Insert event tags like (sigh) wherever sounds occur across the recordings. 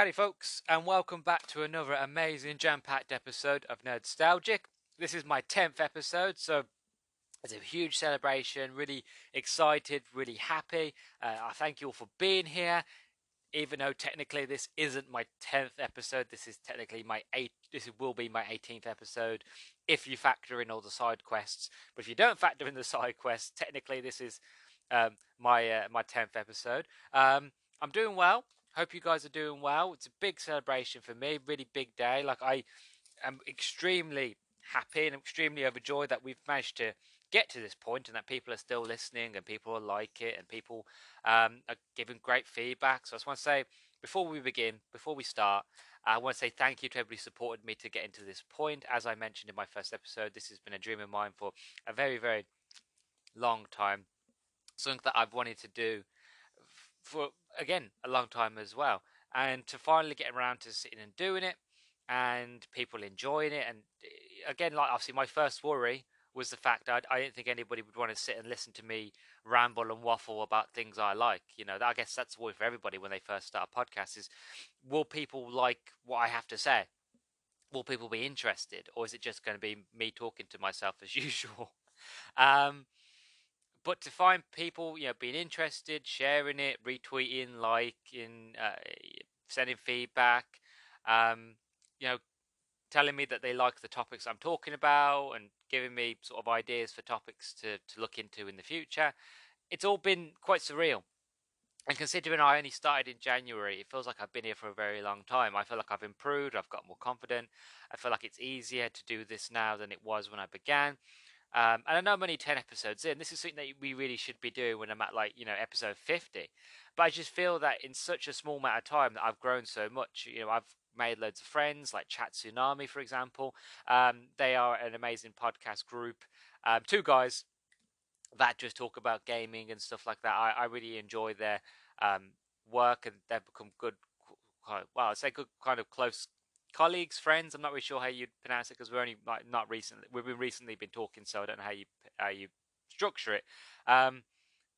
Howdy, folks, and welcome back to another amazing jam packed episode of Nerdstalgic. This is my 10th episode, so it's a huge celebration. Really excited, really happy. Uh, I thank you all for being here. Even though technically this isn't my 10th episode, this is technically my 8th, this will be my 18th episode if you factor in all the side quests. But if you don't factor in the side quests, technically this is um, my uh, my 10th episode. Um, I'm doing well. Hope you guys are doing well. It's a big celebration for me, really big day. Like I am extremely happy and extremely overjoyed that we've managed to get to this point and that people are still listening and people like it and people um, are giving great feedback. So I just want to say before we begin, before we start, I want to say thank you to everybody who supported me to get into this point. As I mentioned in my first episode, this has been a dream of mine for a very, very long time. Something that I've wanted to do for again a long time as well, and to finally get around to sitting and doing it, and people enjoying it, and eh, again, like obviously my first worry was the fact that I didn't think anybody would want to sit and listen to me ramble and waffle about things I like. You know, I guess that's the worry for everybody when they first start a podcast: is will people like what I have to say? Will people be interested, or is it just going to be me talking to myself as (laughs) usual? um, but to find people, you know, being interested, sharing it, retweeting, liking, uh, sending feedback, um, you know, telling me that they like the topics I'm talking about and giving me sort of ideas for topics to, to look into in the future. It's all been quite surreal. And considering I only started in January, it feels like I've been here for a very long time. I feel like I've improved, I've got more confident. I feel like it's easier to do this now than it was when I began. Um, and I know I'm only 10 episodes in. This is something that we really should be doing when I'm at like, you know, episode 50. But I just feel that in such a small amount of time that I've grown so much. You know, I've made loads of friends, like Chat Tsunami, for example. Um, they are an amazing podcast group. Um, two guys that just talk about gaming and stuff like that. I, I really enjoy their um, work and they've become good, well, I'd say good kind of close colleagues, friends. I'm not really sure how you'd pronounce it because we're only like not recently. We've been recently been talking, so I don't know how you how you structure it. Um,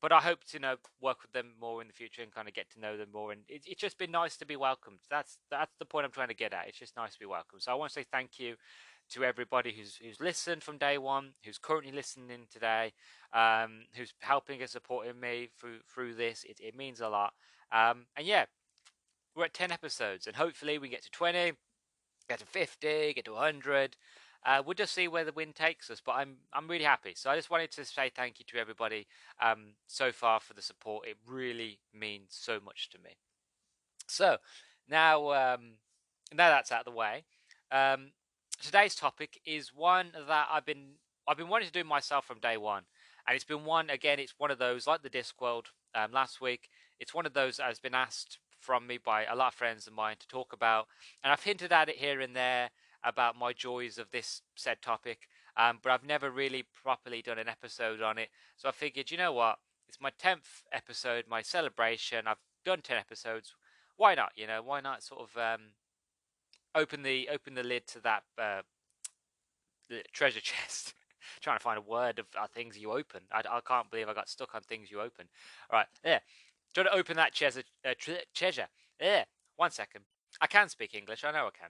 but I hope to you know work with them more in the future and kind of get to know them more. And it, it's just been nice to be welcomed. That's that's the point I'm trying to get at. It's just nice to be welcomed. So I want to say thank you to everybody who's who's listened from day one, who's currently listening today, um, who's helping and supporting me through through this. It, it means a lot. Um, and yeah, we're at ten episodes, and hopefully we get to twenty get to 50, get to 100. Uh, we'll just see where the wind takes us, but I'm I'm really happy. So I just wanted to say thank you to everybody um, so far for the support. It really means so much to me. So now um, now that's out of the way, um, today's topic is one that I've been I've been wanting to do myself from day one, and it's been one again. It's one of those like the Discworld um, last week. It's one of those that has been asked from me by a lot of friends of mine to talk about. And I've hinted at it here and there about my joys of this said topic, um, but I've never really properly done an episode on it. So I figured, you know what? It's my 10th episode, my celebration. I've done 10 episodes. Why not? You know, why not sort of um, open the open the lid to that uh, treasure (laughs) chest? Trying to find a word of uh, things you open. I, I can't believe I got stuck on things you open. All right, there. Try to open that treasure. Uh, treasure. Yeah, one second. I can speak English. I know I can.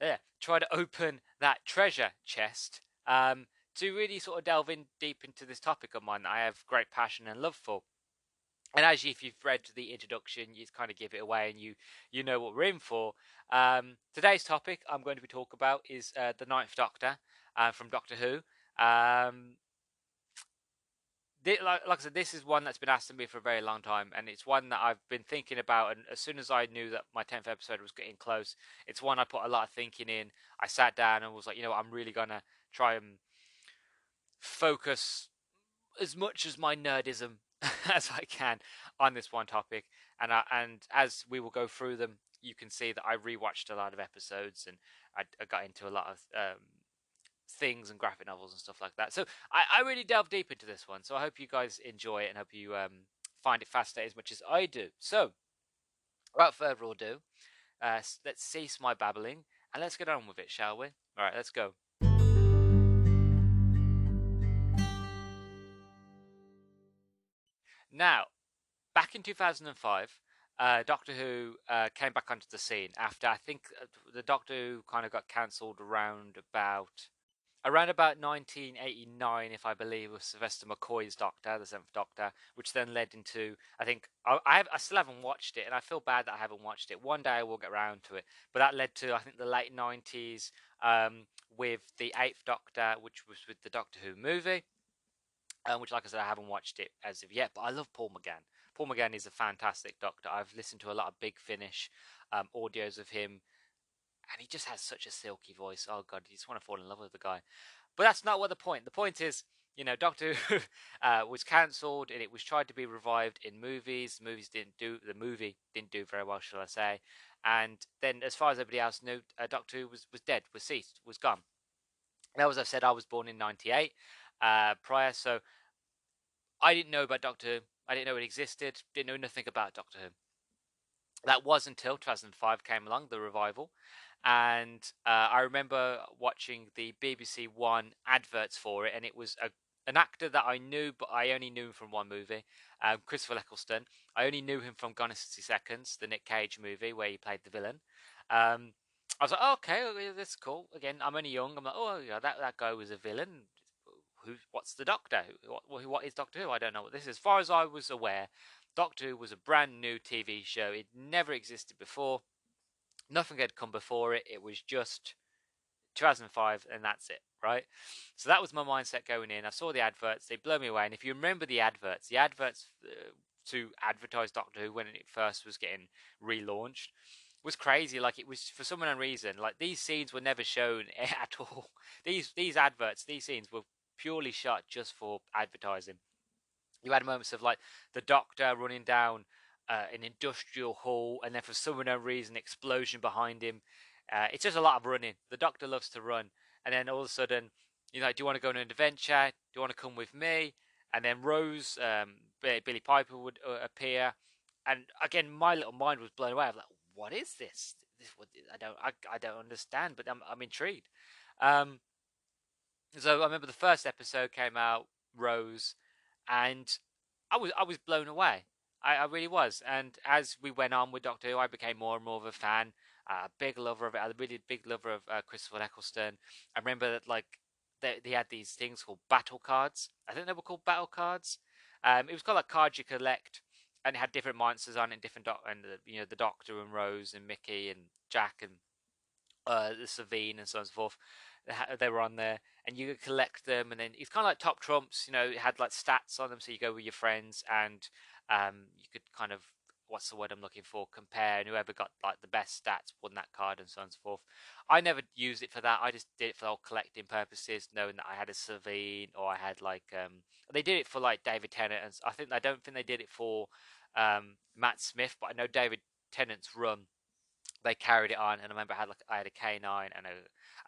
Yeah, try to open that treasure chest um, to really sort of delve in deep into this topic of mine that I have great passion and love for. And as if you've read the introduction, you kind of give it away, and you you know what we're in for. Um, today's topic I'm going to be talking about is uh, the Ninth Doctor uh, from Doctor Who. Um, like, like I said, this is one that's been asked of me for a very long time, and it's one that I've been thinking about. And as soon as I knew that my tenth episode was getting close, it's one I put a lot of thinking in. I sat down and was like, you know, what, I'm really gonna try and focus as much as my nerdism (laughs) as I can on this one topic. And I, and as we will go through them, you can see that I rewatched a lot of episodes and I, I got into a lot of um, things and graphic novels and stuff like that. So I, I really delve deep into this one. So I hope you guys enjoy it and hope you um, find it fascinating as much as I do. So without further ado, uh, let's cease my babbling and let's get on with it, shall we? All right, let's go. Now, back in 2005, uh, Doctor Who uh, came back onto the scene after I think uh, the Doctor Who kind of got cancelled around about around about 1989, if I believe, was Sylvester McCoy's Doctor, the Seventh Doctor, which then led into I think I I, have, I, still haven't watched it, and I feel bad that I haven't watched it. One day I will get around to it, but that led to I think the late 90s um, with the Eighth Doctor, which was with the Doctor Who movie. Um, which, like I said, I haven't watched it as of yet, but I love Paul McGann. Paul McGann is a fantastic doctor. I've listened to a lot of Big Finish um, audios of him and he just has such a silky voice. Oh god, you just want to fall in love with the guy. But that's not what the point. The point is, you know, Doctor (laughs) Who uh, was cancelled and it was tried to be revived in movies. The movies didn't do the movie didn't do very well, shall I say? And then, as far as everybody else knew, uh, Doctor Who was was dead, was ceased, was gone. Now, as I said, I was born in '98 uh, prior, so I didn't know about Doctor Who. I didn't know it existed. Didn't know nothing about Doctor Who. That was until 2005 came along, the revival, and uh, I remember watching the BBC One adverts for it, and it was a, an actor that I knew, but I only knew him from one movie, um, Christopher Eccleston. I only knew him from Gone in 60 Seconds, the Nick Cage movie where he played the villain. Um, I was like, oh, okay, that's cool. Again, I'm only young. I'm like, oh, yeah, that, that guy was a villain. Who? What's the Doctor? What, what is Doctor Who? I don't know what this is. As far as I was aware, Doctor Who was a brand new TV show. It never existed before. Nothing had come before it. It was just 2005 and that's it, right? So that was my mindset going in. I saw the adverts, they blew me away. And if you remember the adverts, the adverts uh, to advertise Doctor Who when it first was getting relaunched was crazy. Like it was for some reason. Like these scenes were never shown (laughs) at all. These these adverts, these scenes were purely shot just for advertising. You had moments of like the Doctor running down uh, an industrial hall, and then for some unknown reason, explosion behind him. Uh, it's just a lot of running. The Doctor loves to run, and then all of a sudden, you know, do you want to go on an adventure? Do you want to come with me? And then Rose, um, Billie Piper would uh, appear, and again, my little mind was blown away. I'm like, what is this? this what, I don't, I, I don't understand, but I'm, I'm intrigued. Um, so I remember the first episode came out, Rose, and I was, I was blown away. I, I really was. And as we went on with Doctor Who, I became more and more of a fan. A uh, big lover of it. A really big lover of uh, Christopher Eccleston. I remember that like they, they had these things called battle cards. I think they were called battle cards. Um, it was called like cards you collect, and it had different monsters on it, different doc- and the, you know the Doctor and Rose and Mickey and Jack and uh, the Savine and so on and so forth. They were on there, and you could collect them, and then it's kind of like top trumps. You know, it had like stats on them, so you go with your friends, and um, you could kind of what's the word I'm looking for? Compare and whoever got like the best stats won that card and so on and so forth. I never used it for that. I just did it for all collecting purposes, knowing that I had a Savine or I had like um they did it for like David Tennant and I think I don't think they did it for um Matt Smith, but I know David Tennant's run they carried it on and I remember I had like I had a K9 and a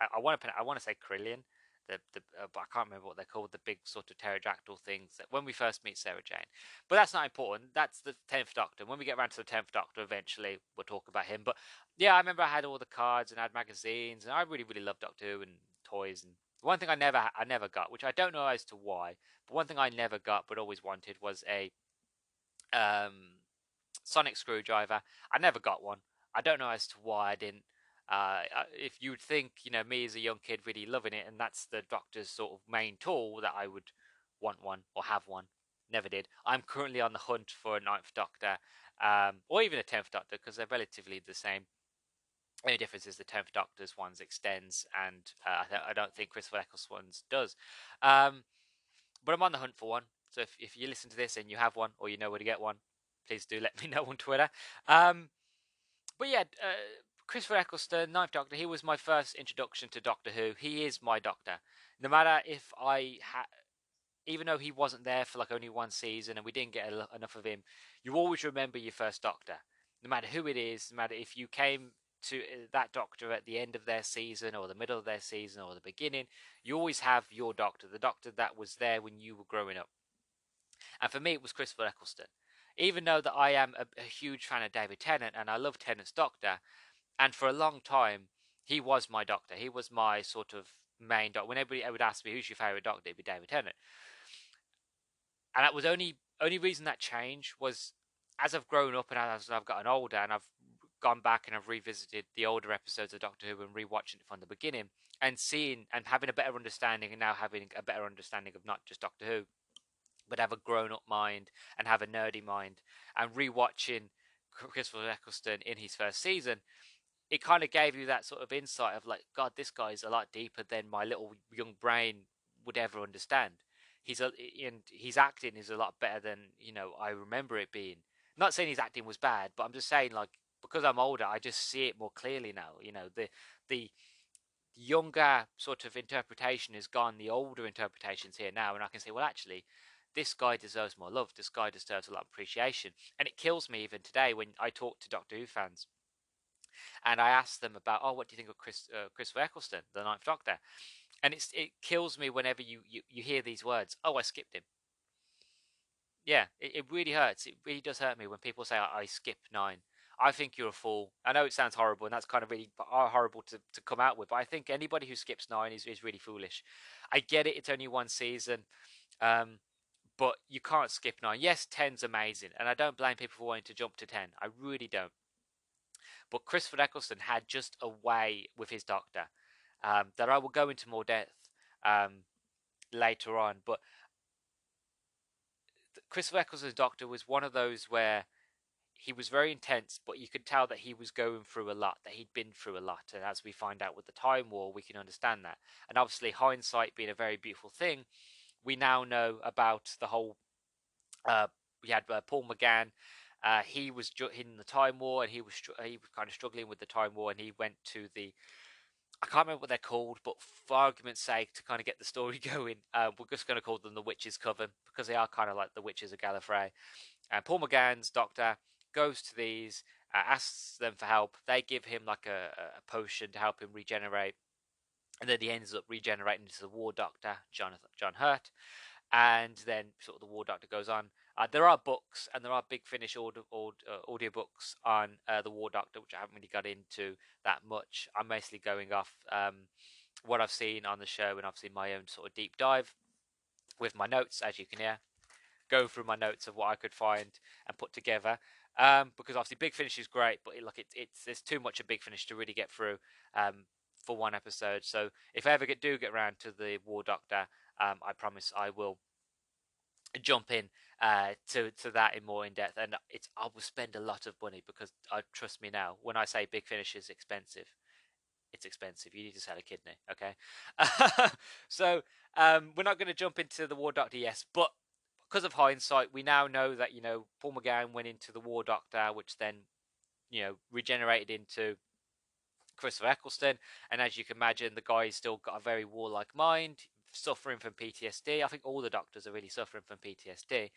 I, I want to I want to say Krillin the, the uh, I can't remember what they're called, the big sort of pterodactyl things that when we first meet Sarah Jane. But that's not important. That's the tenth Doctor. When we get around to the tenth Doctor, eventually we'll talk about him. But yeah, I remember I had all the cards and I had magazines, and I really really loved Doctor Who and toys. And one thing I never I never got, which I don't know as to why, but one thing I never got but always wanted was a um, sonic screwdriver. I never got one. I don't know as to why I didn't. Uh, uh, if you'd think, you know, me as a young kid really loving it, and that's the doctor's sort of main tool, that I would want one or have one. Never did. I'm currently on the hunt for a ninth doctor, um, or even a tenth doctor, because they're relatively the same. The only difference is the tenth doctor's ones extends, and uh, I, don't think Christopher Eccleston's does. Um, but I'm on the hunt for one. So if, if you listen to this and you have one, or you know where to get one, please do let (laughs) me know on Twitter. Um, but yeah, uh, Christopher Eccleston, Ninth Doctor, he was my first introduction to Doctor Who. He is my Doctor. No matter if I had, even though he wasn't there for like only one season and we didn't get enough of him, you always remember your first Doctor. No matter who it is, no matter if you came to uh, that Doctor at the end of their season or the middle of their season or the beginning, you always have your Doctor, the Doctor that was there when you were growing up. And for me, it was Christopher Eccleston. Even though that I am a, a huge fan of David Tennant and I love Tennant's Doctor, and for a long time, he was my doctor. He was my sort of main doctor. When everybody would ask me who's your favorite doctor, it'd be David Tennant. And that was only only reason that changed was as I've grown up and as I've gotten older and I've gone back and I've revisited the older episodes of Doctor Who and rewatching it from the beginning and seeing and having a better understanding and now having a better understanding of not just Doctor Who, but have a grown up mind and have a nerdy mind and rewatching Christopher Eccleston in his first season, it kind of gave you that sort of insight of like, God, this guy's a lot deeper than my little young brain would ever understand. He's a, and his acting is a lot better than you know I remember it being. not saying his acting was bad, but I'm just saying like because I'm older, I just see it more clearly now. You know, the the younger sort of interpretation is gone. The older interpretation's here now, and I can say, well, actually, this guy deserves more love. This guy deserves a lot of appreciation. And it kills me even today when I talk to Doctor Who fans, and I ask them about, oh, what do you think of Chris uh, Christopher Eccleston, the Ninth Doctor? And it's it kills me whenever you, you, you hear these words. Oh, I skipped him. Yeah, it, it really hurts. It really does hurt me when people say I, I skipped nine. I think you're a fool. I know it sounds horrible, and that's kind of really horrible to, to come out with. But I think anybody who skips nine is, is really foolish. I get it; it's only one season, um, but you can't skip nine. Yes, ten's amazing, and I don't blame people for wanting to jump to ten. I really don't. But Christopher Eccleston had just a way with his Doctor um, that I will go into more depth um, later on. But Christopher Eccleston's Doctor was one of those where he was very intense, but you could tell that he was going through a lot, that he'd been through a lot. And as we find out with the Time War, we can understand that. And obviously, hindsight being a very beautiful thing, we now know about the whole. Uh, we had uh, Paul McGann. Uh, he was ju- in the Time War, and he was str- he was kind of struggling with the Time War, and he went to the. I can't remember what they're called, but for argument's sake, to kind of get the story (laughs) going, uh, we're just going to call them the Witches Coven because they are kind of like the Witches of Gallifrey. And Paul McGann's Doctor goes to these, uh, asks them for help. They give him like a, a potion to help him regenerate, and then he ends up regenerating into the War Doctor, Jonathan John Hurt. And then sort of the War Doctor goes on. Uh, there are books and there are big Finish audio, audio, uh, audio books on uh, the War Doctor, which I haven't really got into that much. I'm mostly going off um, what I've seen on the show and obviously my own sort of deep dive with my notes, as you can hear. Go through my notes of what I could find and put together um, because obviously Big Finish is great, but it, look, it, it's there's too much of Big Finish to really get through um, for one episode. So if I ever get do get around to the War Doctor, um, I promise I will jump in uh, to to that in more in depth, and it's I will spend a lot of money because uh, trust me now when I say Big Finish is expensive. It's expensive. You need to sell a kidney, okay? (laughs) so um, we're not going to jump into the War Doctor, yes, but because of hindsight, we now know that you know Paul McGann went into the War Doctor, which then you know regenerated into Christopher Eccleston, and as you can imagine, the guy's still got a very warlike mind, suffering from PTSD. I think all the doctors are really suffering from PTSD.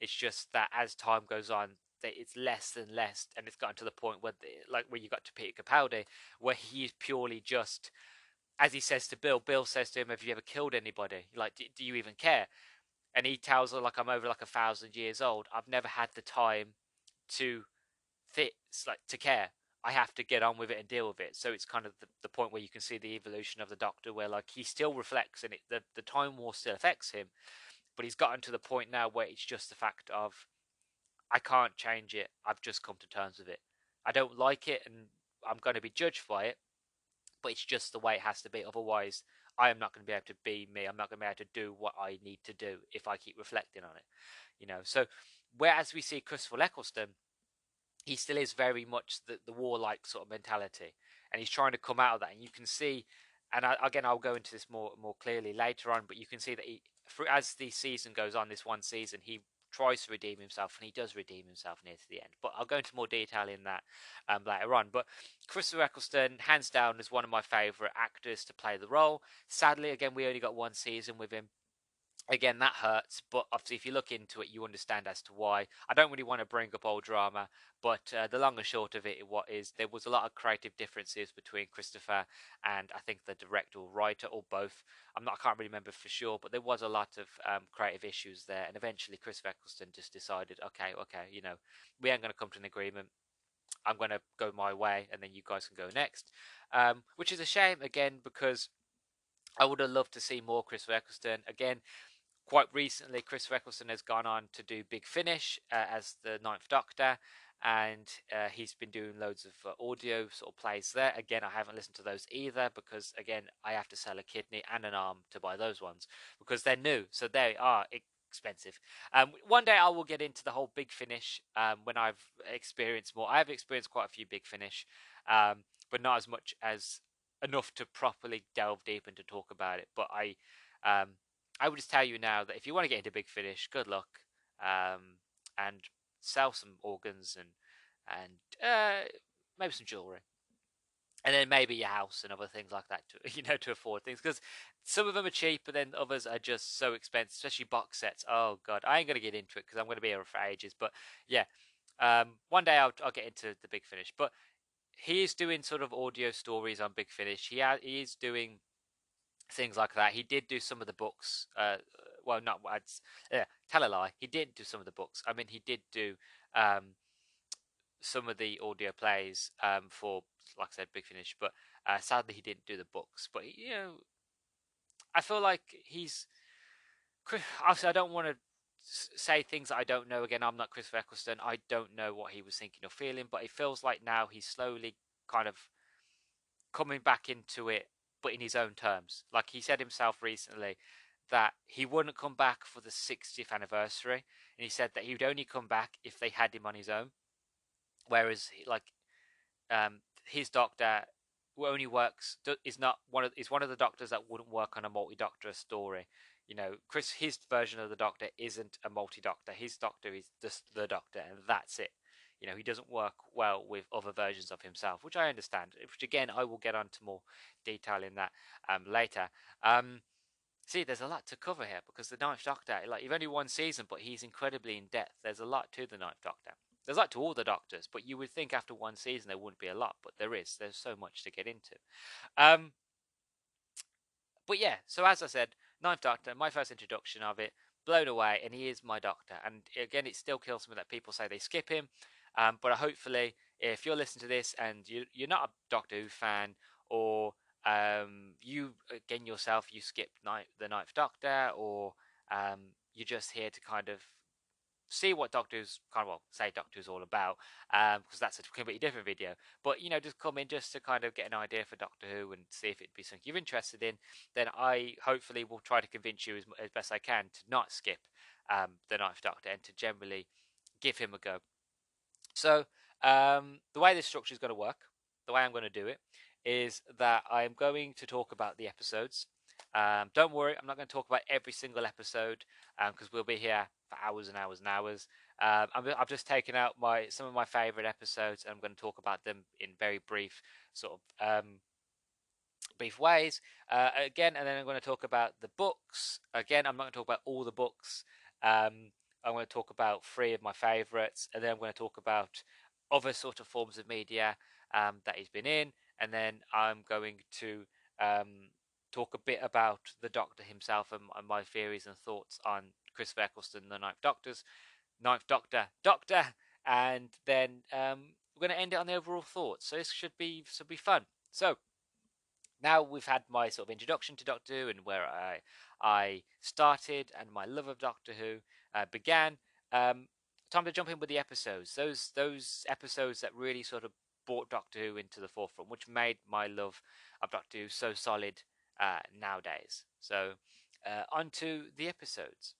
It's just that as time goes on, it's less and less, and it's gotten to the point where, like, where you got to Peter Capaldi, where he's purely just, as he says to Bill. Bill says to him, "Have you ever killed anybody? Like, do, do you even care?" and he tells her like I'm over like a thousand years old. I've never had the time to fit like to care. I have to get on with it and deal with it. So it's kind of the, the point where you can see the evolution of the Doctor, where like he still reflects and it the the time war still affects him, but he's gotten to the point now where it's just the fact of I can't change it. I've just come to terms with it. I don't like it, and I'm going to be judged by it, but it's just the way it has to be. Otherwise, I am not going to be able to be me. I'm not going to be able to do what I need to do if I keep reflecting on it. You know, so whereas we see Christopher Eccleston, he still is very much the, the warlike sort of mentality, and he's trying to come out of that. And you can see, and I, again, I'll go into this more more clearly later on, but you can see that he, as the season goes on, this one season, he tries to redeem himself, and he does redeem himself near to the end. But I'll go into more detail in that um, later on. But Christopher Eccleston, hands down, is one of my favourite actors to play the role. Sadly, again, we only got one season with him again that hurts but obviously if you look into it you understand as to why. I don't really want to bring up old drama but uh, the long and short of it what is there was a lot of creative differences between christopher and i think the director or writer or both. I'm not i can't really remember for sure but there was a lot of um, creative issues there and eventually chris eccleston just decided okay okay you know we ain't going to come to an agreement. I'm going to go my way and then you guys can go next. Um, which is a shame again because I would have loved to see more Chris Eccleston. Again, quite recently, Chris Eccleston has gone on to do Big Finish uh, as the Ninth Doctor, and uh, he's been doing loads of uh, audio sort of plays there. Again, I haven't listened to those either because again, I have to sell a kidney and an arm to buy those ones because they're new, so they are expensive. Um, one day I will get into the whole Big Finish um, when I've experienced more. I have experienced quite a few Big Finish, um, but not as much as enough to properly delve deep and to talk about it. But I, um, I would just tell you now that if you want to get into Big Finish, good luck, um, and sell some organs and and uh, maybe some jewelry, and then maybe your house and other things like that to (laughs) you know to afford things because some of them are cheap, but then others are just so expensive, especially box sets. Oh god, I ain't gonna get into it because I'm gonna be here for ages. But yeah, um, one day I'll I'll get into the Big Finish, but he is doing sort of audio stories on Big Finish. He ha- he is doing things like that. He did do some of the books. Uh, well, not I'd, yeah, tell a lie. He didn't do some of the books. I mean, he did do um, some of the audio plays um, for, like I said, Big Finish. But uh, sadly, he didn't do the books. But you know, I feel like he's. Obviously, I don't want to say things that I don't know. Again, I'm not Chris Eccleston. I don't know what he was thinking or feeling, but it feels like now he's slowly kind of coming back into it, but in his own terms. Like he said himself recently that he wouldn't come back for the 60th anniversary, and he said that he would only come back if they had him on his own. Whereas, like, um, his doctor only works is not one of is one of the doctors that wouldn't work on a multi-doctor story you know, Chris, his version of the Doctor isn't a multi-Doctor. His Doctor is just the Doctor, and that's it. You know, he doesn't work well with other versions of himself, which I understand. Which again, I will get onto more detail in that um, later. Um, see, there's a lot to cover here because the Ninth Doctor, like, you've only one season, but he's incredibly in depth. There's a lot to the Ninth Doctor. There's a lot to all the Doctors, but you would think after one season there wouldn't be a lot, but there is. There's so much to get into. Um, but yeah, so as I said, Ninth Doctor, my first introduction of it, blown away, and he is my Doctor. And again, it still kills me that people say they skip him. Um, but hopefully, if you're listening to this and you, you're not a Doctor Who fan, or um, you again yourself you skipped night, the Ninth Doctor, or um, you're just here to kind of see what Doctor Who's kind of well say Doctor Who's all about because um, that's a completely different video. But you know, just come in just to kind of get an idea for Doctor Who and see if it'd be something you're interested in. Then I hopefully will try to convince you as, as best I can to not skip um, the Ninth Doctor and to generally give him a go. So um, the way this structure is going to work, the way I'm going to do it, is that I'm going to talk about the episodes. Um, don't worry, I'm not going to talk about every single episode because um, we'll be here for hours and hours and hours. Um, i have just taken out my some of my favorite episodes, and I'm going to talk about them in very brief sort of um, brief ways. Uh, again, and then I'm going to talk about the books. Again, I'm not going to talk about all the books. Um, I'm going to talk about three of my favorites, and then I'm going to talk about other sort of forms of media um, that he's been in, and then I'm going to um, talk a bit about the Doctor himself and, and my theories and thoughts on Christopher Eccleston, the Ninth Doctor's Ninth Doctor, Doctor, and then um, we're going to end it on the overall thoughts. So this should be should be fun. So now we've had my sort of introduction to Doctor Who and where I I started and my love of Doctor Who uh, began. Um, time to jump in with the episodes. Those those episodes that really sort of brought Doctor Who into the forefront, which made my love of Doctor Who so solid uh, nowadays. So uh, on to the episodes.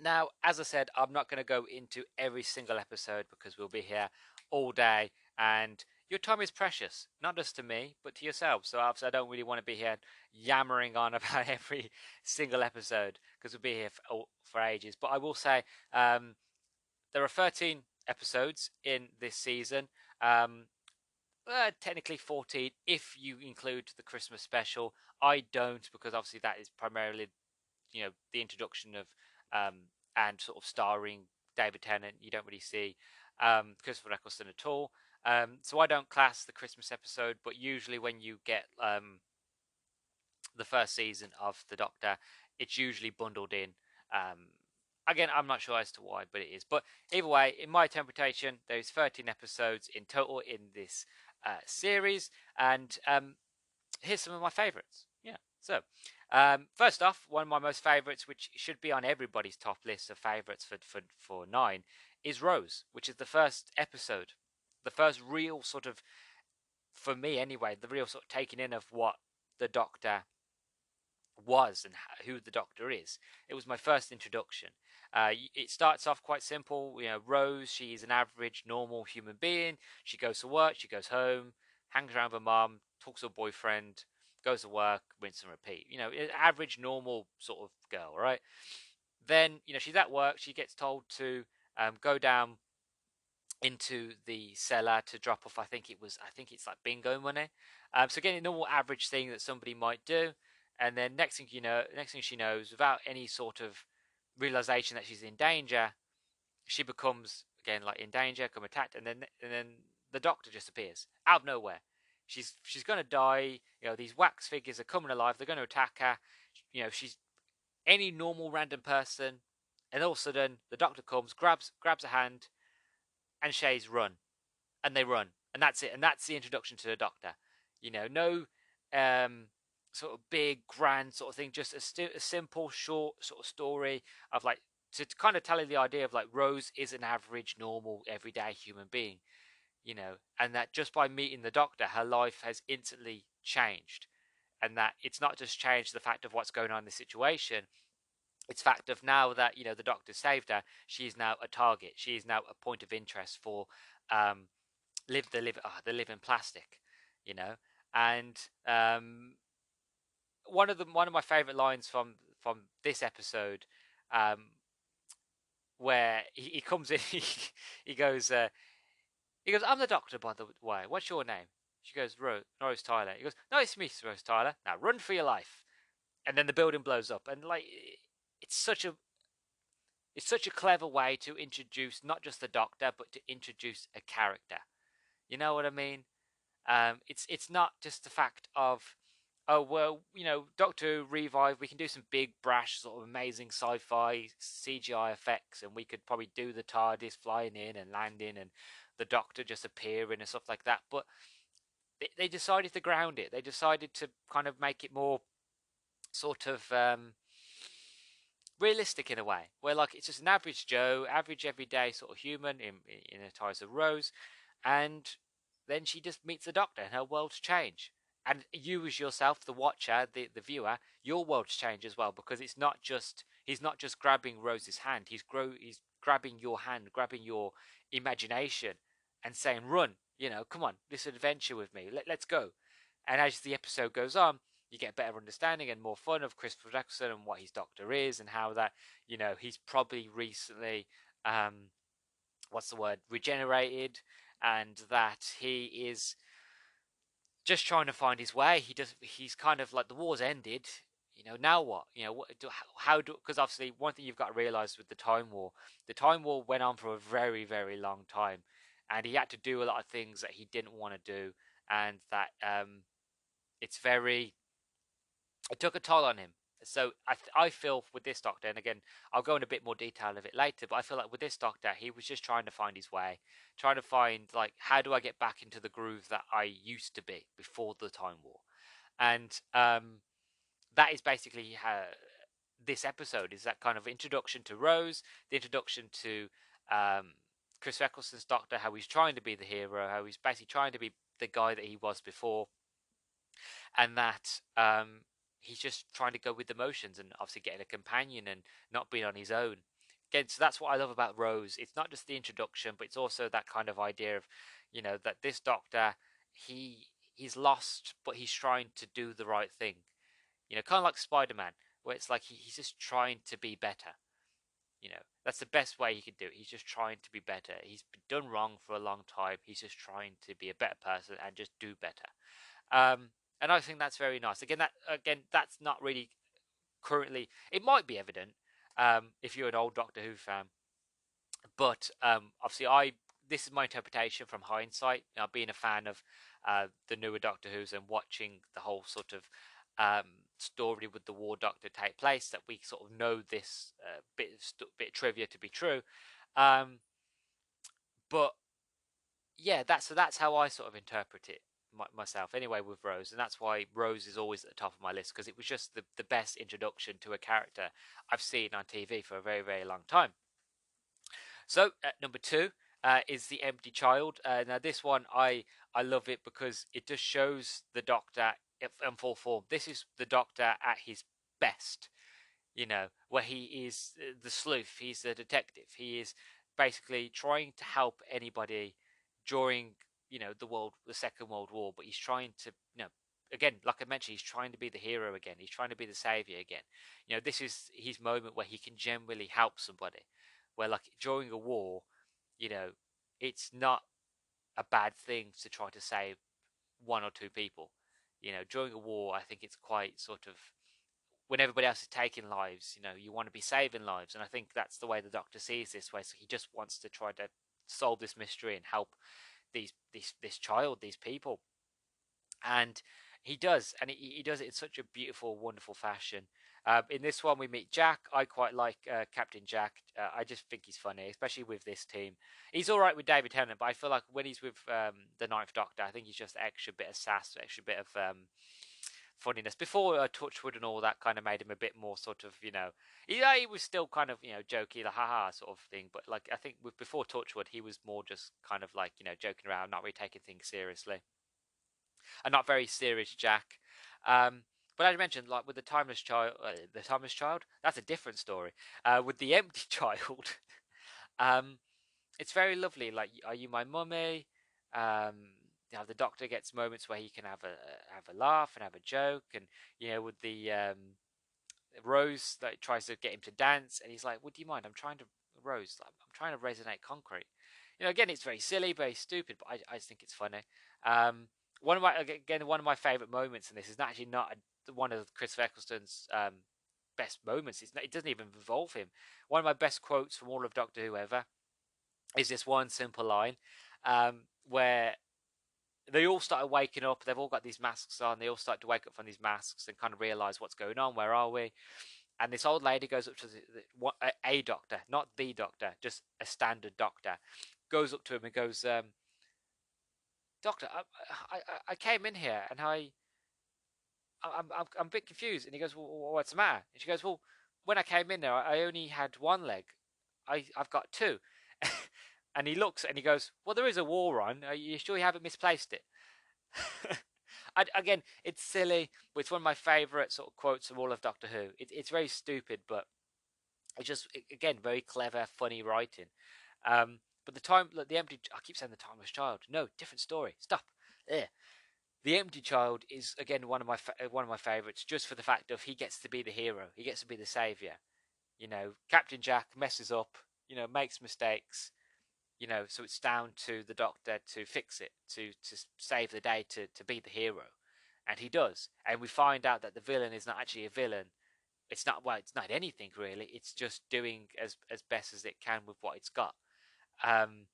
Now, as I said, I'm not going to go into every single episode because we'll be here all day and your time is precious, not just to me, but to yourself. So obviously, I don't really want to be here yammering on (laughs) about every single episode because we'll be here for, for, ages. But I will say um, there are 13 episodes in this season. Um, uh, technically 14 if you include the Christmas special. I don't because obviously that is primarily, you know, the introduction of um, and sort of starring David Tennant. You don't really see um, Christopher Eccleston at all. Um, so I don't class the Christmas episode, but usually when you get um, the first season of The Doctor, it's usually bundled in. Um, again, I'm not sure as to why, but it is. But either way, in my interpretation, there's 13 episodes in total in this uh, series, and um, here's some of my favorites. Yeah. So, um, first off, one of my most favorites, which should be on everybody's top list of favorites for, for, for nine, is Rose, which is the first episode. The first real sort of, for me anyway, the real sort of taking in of what the Doctor was and who the Doctor is. It was my first introduction. Uh, it starts off quite simple. You know, Rose, she's an average, normal human being. She goes to work, she goes home, hangs around with her mum, talks to her boyfriend, goes to work, rinse and repeat. You know, average, normal sort of girl, right? Then, you know, she's at work. She gets told to um, go down into the cellar to drop off. I think it was, I think it's like bingo money. Um, so again, a normal average thing that somebody might do. And then next thing you know, next thing she knows, without any sort of realization that she's in danger, she becomes again like in danger, come attacked, and then and then the doctor just appears out of nowhere. She's she's gonna die. You know these wax figures are coming alive. They're going to attack her. You know she's any normal random person, and all of a sudden the doctor comes, grabs grabs a hand, and Shays run, and they run, and that's it. And that's the introduction to the doctor. You know no um, sort of big, grand sort of thing. Just a, st- a simple, short sort of story of like to, to kind of tell you the idea of like Rose is an average, normal, everyday human being, you know, and that just by meeting the Doctor, her life has instantly changed, and that it's not just changed the fact of what's going on in the situation. It's fact of now that you know the Doctor saved her, she is now a target. She is now a point of interest for um, live the live oh, the living plastic, you know, and um, one of the one of my favorite lines from from this episode, um, where he, he comes in, (laughs) he, he goes, uh, he goes, "I'm the doctor, by the way. What's your name?" She goes, Rose, Rose Tyler. He goes, "No, it's me, Rose Tyler. Now run for your life." And then the building blows up, and like, it's such a it's such a clever way to introduce not just the doctor, but to introduce a character. You know what I mean? Um, it's it's not just the fact of oh well, you know, Doctor Revive, we can do some big brash sort of amazing sci-fi CGI effects, and we could probably do the TARDIS flying in and landing, and the Doctor just appearing and stuff like that. But they, they decided to ground it. They decided to kind of make it more sort of um, realistic in a way, where like it's just an average Joe, average everyday sort of human in in a ties of Rose, and then she just meets the Doctor, and her world's change and you as yourself the watcher the, the viewer your world's change as well because it's not just he's not just grabbing rose's hand he's grow he's grabbing your hand grabbing your imagination and saying run you know come on this adventure with me Let, let's go. And as the episode goes on you get a better understanding and more fun of Christopher Eccleston and what his doctor is and how that you know he's probably recently um what's the word regenerated and that he is just trying to find his way. He does. He's kind of like the war's ended. You know, now what? You know, what do, how do? Because obviously, one thing you've got to realize with the time war, the time war went on for a very, very long time, and he had to do a lot of things that he didn't want to do, and that um, it's very. It took a toll on him. So I I feel with this doctor, and again I'll go in a bit more detail of it later, but I feel like with this doctor, he was just trying to find his way, trying to find like how do I get back into the groove that I used to be before the time war, and um, that is basically how this episode is that kind of introduction to Rose, the introduction to um, Chris Eccleston's Doctor, how he's trying to be the hero, how he's basically trying to be the guy that he was before, and that um, he's just trying to go with the motions and obviously getting a companion and not being on his own. Again, so that's what I love about Rose. It's not just the introduction, but it's also that kind of idea of, you know, that this doctor, he he's lost, but he's trying to do the right thing. You know, kind of like Spider Man, where it's like he, he's just trying to be better. You know, that's the best way he could do it. He's just trying to be better. He's done wrong for a long time. He's just trying to be a better person and just do better. Um, and I think that's very nice. Again, that again that's not really currently. It might be evident um, if you're an old Doctor Who fan, but um, obviously I this is my interpretation from hindsight. You know, being a fan of uh, the newer Doctor Who's and watching the whole sort of um, story with the War Doctor take place, that we sort of know this uh, bit of bit of trivia to be true. Um, but yeah, that's so that's how I sort of interpret it my, myself anyway with Rose, and that's why Rose is always at the top of my list because it was just the, the best introduction to a character I've seen on TV for a very very long time. So at number two uh, is the Empty Child. Uh, now this one I I love it because it just shows the Doctor in full form. This is the Doctor at his best. You know, where he is uh, the sleuth, he's the detective, he is basically trying to help anybody during you know the world the second world war but he's trying to you know again like i mentioned he's trying to be the hero again. He's trying to be the savior again. You know this is his moment where he can generally help somebody where like during a war you know it's not a bad thing to try to save one or two people. You know during a war i think it's quite sort of when everybody else is taking lives you know you want to be saving lives. And i think that's the way the doctor sees this way so he just wants to try to solve this mystery and help these this this child, these people, and he does, and he, he does it in such a beautiful, wonderful fashion. Um, in this one, we meet Jack. I quite like uh, Captain Jack. Uh, I just think he's funny, especially with this team. He's all right with David Tennant, but I feel like when he's with um, the Ninth Doctor, I think he's just extra bit of sass, extra bit of um, funniness. Before uh, Torchwood and all that kind of made him a bit more sort of, you know, yeah, he was still kind of, you know, jokey, the haha sort of thing. But like, I think with before Torchwood, he was more just kind of like, you know, joking around, not really taking things seriously, and not very serious Jack. Um, but I mentioned, like with the timeless child, uh, the timeless child, that's a different story. Uh, with the (laughs) empty child, (laughs) um, it's very lovely. Like, are you my mummy? Um, you know, the Doctor gets moments where he can have a have a laugh and have a joke, and you know, with the um, Rose that tries to get him to dance, and he's like, "Would you mind? I'm trying to Rose. I'm, I'm trying to resonate concrete." You know, again, it's very silly, very stupid, but I, I just think it's funny. Um, one of my again, one of my favorite moments in this is actually not a, one of Chris Eccleston's um, best moments. It's it doesn't even involve him. One of my best quotes from all of Doctor Who ever is this one simple line um, where they all started waking up. They've all got these masks on. They all start to wake up from these masks and kind of realize what's going on. Where are we? And this old lady goes up to the, the, a doctor, not the doctor, just a standard doctor, goes up to him and goes, um, "Doctor, I, I, I came in here and I, I'm, I'm, I'm a bit confused." And he goes, well, "What's the matter?" And she goes, "Well, when I came in there, I only had one leg. I, I've got two. (laughs) And he looks and he goes, "Well, there is a war on. Are you sure you haven't misplaced it?" (laughs) I, again, it's silly, but it's one of my favourite sort of quotes from all of Doctor Who. It, it's very stupid, but it's just again very clever, funny writing. Um, but the time, the empty. I keep saying the timeless child. No, different story. Stop. There. The Empty Child is again one of my one of my favourites, just for the fact of he gets to be the hero, he gets to be the saviour. You know, Captain Jack messes up, you know, makes mistakes, you know, so it's down to the Doctor to fix it, to to save the day, to to be the hero, and he does. And we find out that the villain is not actually a villain. It's not well, it's not anything really. It's just doing as as best as it can with what it's got. Um,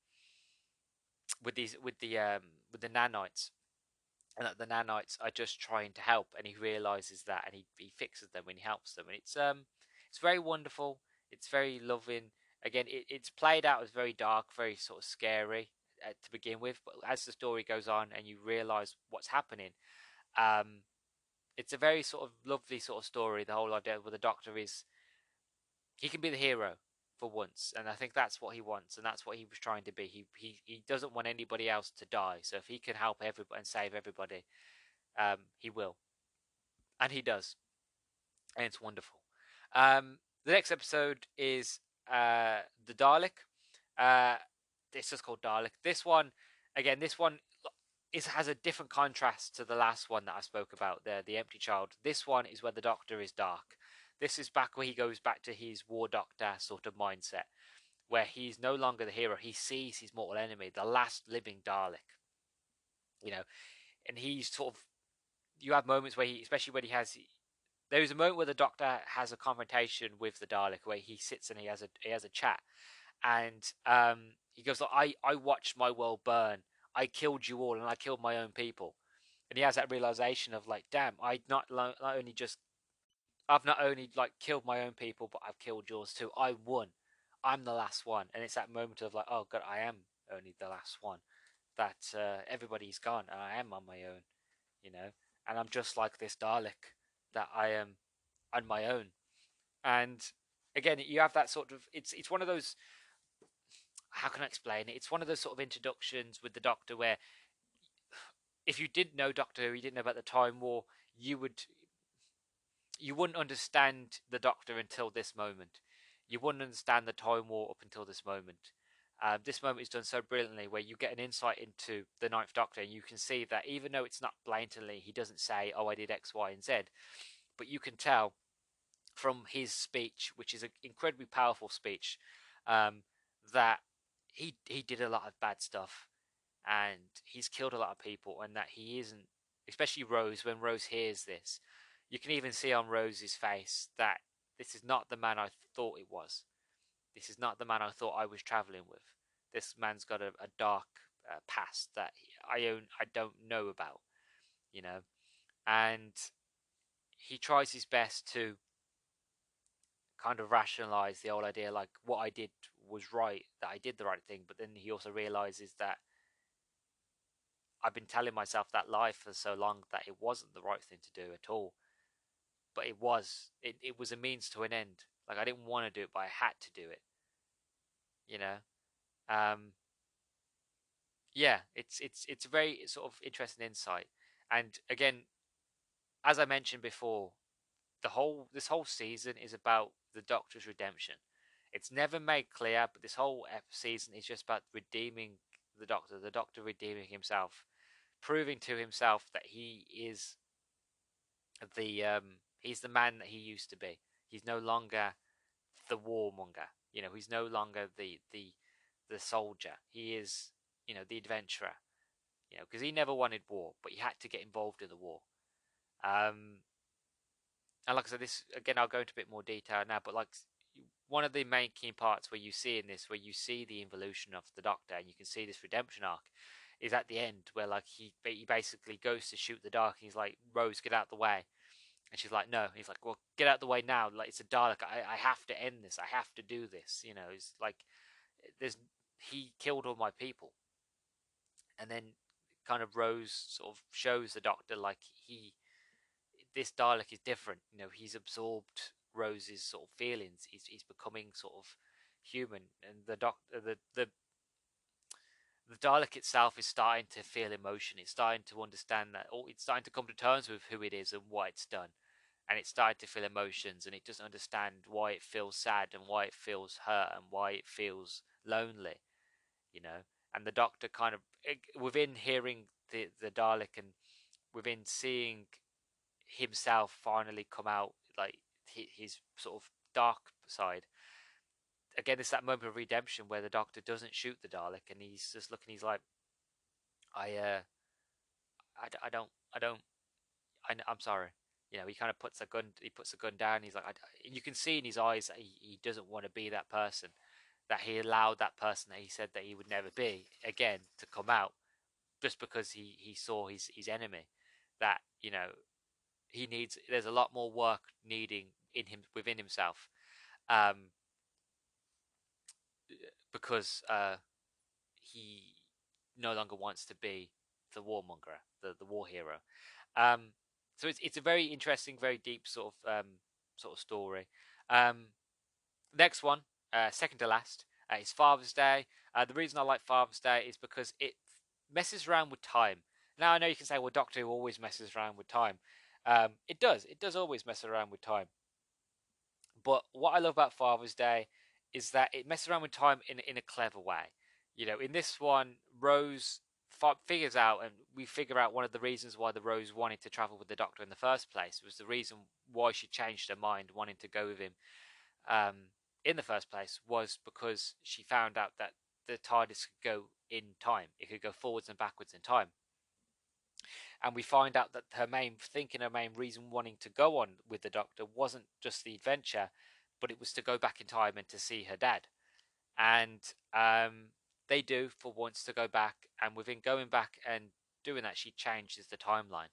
with these with the um with the nanites, and that the nanites are just trying to help, and he realizes that, and he he fixes them when he helps them, and it's um it's very wonderful. It's very loving again, it, it's played out as very dark, very sort of scary uh, to begin with. But as the story goes on and you realise what's happening, um, it's a very sort of lovely sort of story. The whole idea where the Doctor is, he can be the hero for once, and I think that's what he wants, and that's what he was trying to be. He he he doesn't want anybody else to die. So if he can help everybody and save everybody, um, he will, and he does, and it's wonderful. Um, the next episode is uh, the Dalek. Uh, it's just called Dalek. This one, again, this one is has a different contrast to the last one that I spoke about, the the Empty Child. This one is where the Doctor is dark. This is back where he goes back to his War Doctor sort of mindset, where he's no longer the hero. He sees his mortal enemy, the last living Dalek. You know, and he's sort of. You have moments where he, especially when he has there is a moment where the Doctor has a confrontation with the Dalek, where he sits and he has a he has a chat, and um, he goes, "I I watched my world burn. I killed you all, and I killed my own people." And he has that realization of like, "Damn, I not not only just I've not only like killed my own people, but I've killed yours too. I won. I'm the last one." And it's that moment of like, "Oh God, I am only the last one." that uh, everybody's gone and I am on my own, you know, and I'm just like this Dalek that I am on my own. And again, you have that sort of it's it's one of those how can I explain it? It's one of those sort of introductions with the Doctor where if you didn't know Doctor Who, you didn't know about the Time War, you would you wouldn't understand the Doctor until this moment. You wouldn't understand the Time War up until this moment. Um, this moment is done so brilliantly, where you get an insight into the Ninth Doctor, and you can see that even though it's not blatantly, he doesn't say, "Oh, I did X, Y, and Z," but you can tell from his speech, which is an incredibly powerful speech, um, that he he did a lot of bad stuff, and he's killed a lot of people, and that he isn't, especially Rose. When Rose hears this, you can even see on Rose's face that this is not the man I thought it was. This is not the man I thought I was traveling with. This man's got a, a dark uh, past that I own, I don't know about, you know, and he tries his best to kind of rationalize the whole idea like what I did was right, that I did the right thing, but then he also realizes that I've been telling myself that lie for so long that it wasn't the right thing to do at all. But it was it, it was a means to an end like i didn't want to do it but i had to do it. You know? Um yeah it's it's it's a very sort of interesting insight. And again as i mentioned before the whole this whole season is about the doctor's redemption. It's never made clear but this whole season is just about redeeming the doctor the doctor redeeming himself proving to himself that he is the um He's the man that he used to be. He's no longer the warmonger. You know, he's no longer the the the soldier. He is, you know, the adventurer. You know, because he never wanted war, but he had to get involved in the war. Um, and like I said, this again, I'll go into a bit more detail now. But like one of the main key parts where you see in this, where you see the evolution of the Doctor, and you can see this redemption arc, is at the end where like he he basically goes to shoot the Dalek, and he's like, "Rose, get out the way." And she's like, no. He's like, well, get out the way now. Like it's a Dalek. I, I have to end this. I have to do this. You know, he's like there's he killed all my people. And then kind of Rose sort of shows the Doctor like he this Dalek is different. You know, he's absorbed Rose's sort of feelings. He's he's becoming sort of human, and the Doctor the the the Dalek itself is starting to feel emotion. It's starting to understand that, or it's starting to come to terms with who it is and what it's done and it's starting to feel emotions and it doesn't understand why it feels sad and why it feels hurt and why it feels lonely you know and the doctor kind of eh, within hearing the the dalek and within seeing himself finally come out like his sort of dark side again it's that moment of redemption where the doctor doesn't shoot the dalek and he's just looking he's like i uh i, I don't i don't I, i'm sorry you know, he kind of puts a gun, he puts a gun down. He's like, I, you can see in his eyes that he, he doesn't want to be that person, that he allowed that person that he said that he would never be again to come out, just because he he saw his his enemy. That you know, he needs. There's a lot more work needing in him within himself, um, because uh, he no longer wants to be the warmonger, the the war hero. Um, so it's it's a very interesting, very deep sort of um, sort of story. Um, next one, uh, second to last, uh, is Father's Day. Uh, the reason I like Father's Day is because it messes around with time. Now I know you can say, well, Doctor Who always messes around with time. Um, it does. It does always mess around with time. But what I love about Father's Day is that it messes around with time in in a clever way. You know, in this one, Rose figures out, and we figure out one of the reasons why the Rose wanted to travel with the Doctor in the first place was the reason why she changed her mind, wanting to go with him um, in the first place, was because she found out that the TARDIS could go in time; it could go forwards and backwards in time. And we find out that her main thinking, her main reason wanting to go on with the Doctor wasn't just the adventure, but it was to go back in time and to see her dad. And um, they do for once to go back, and within going back and doing that, she changes the timeline,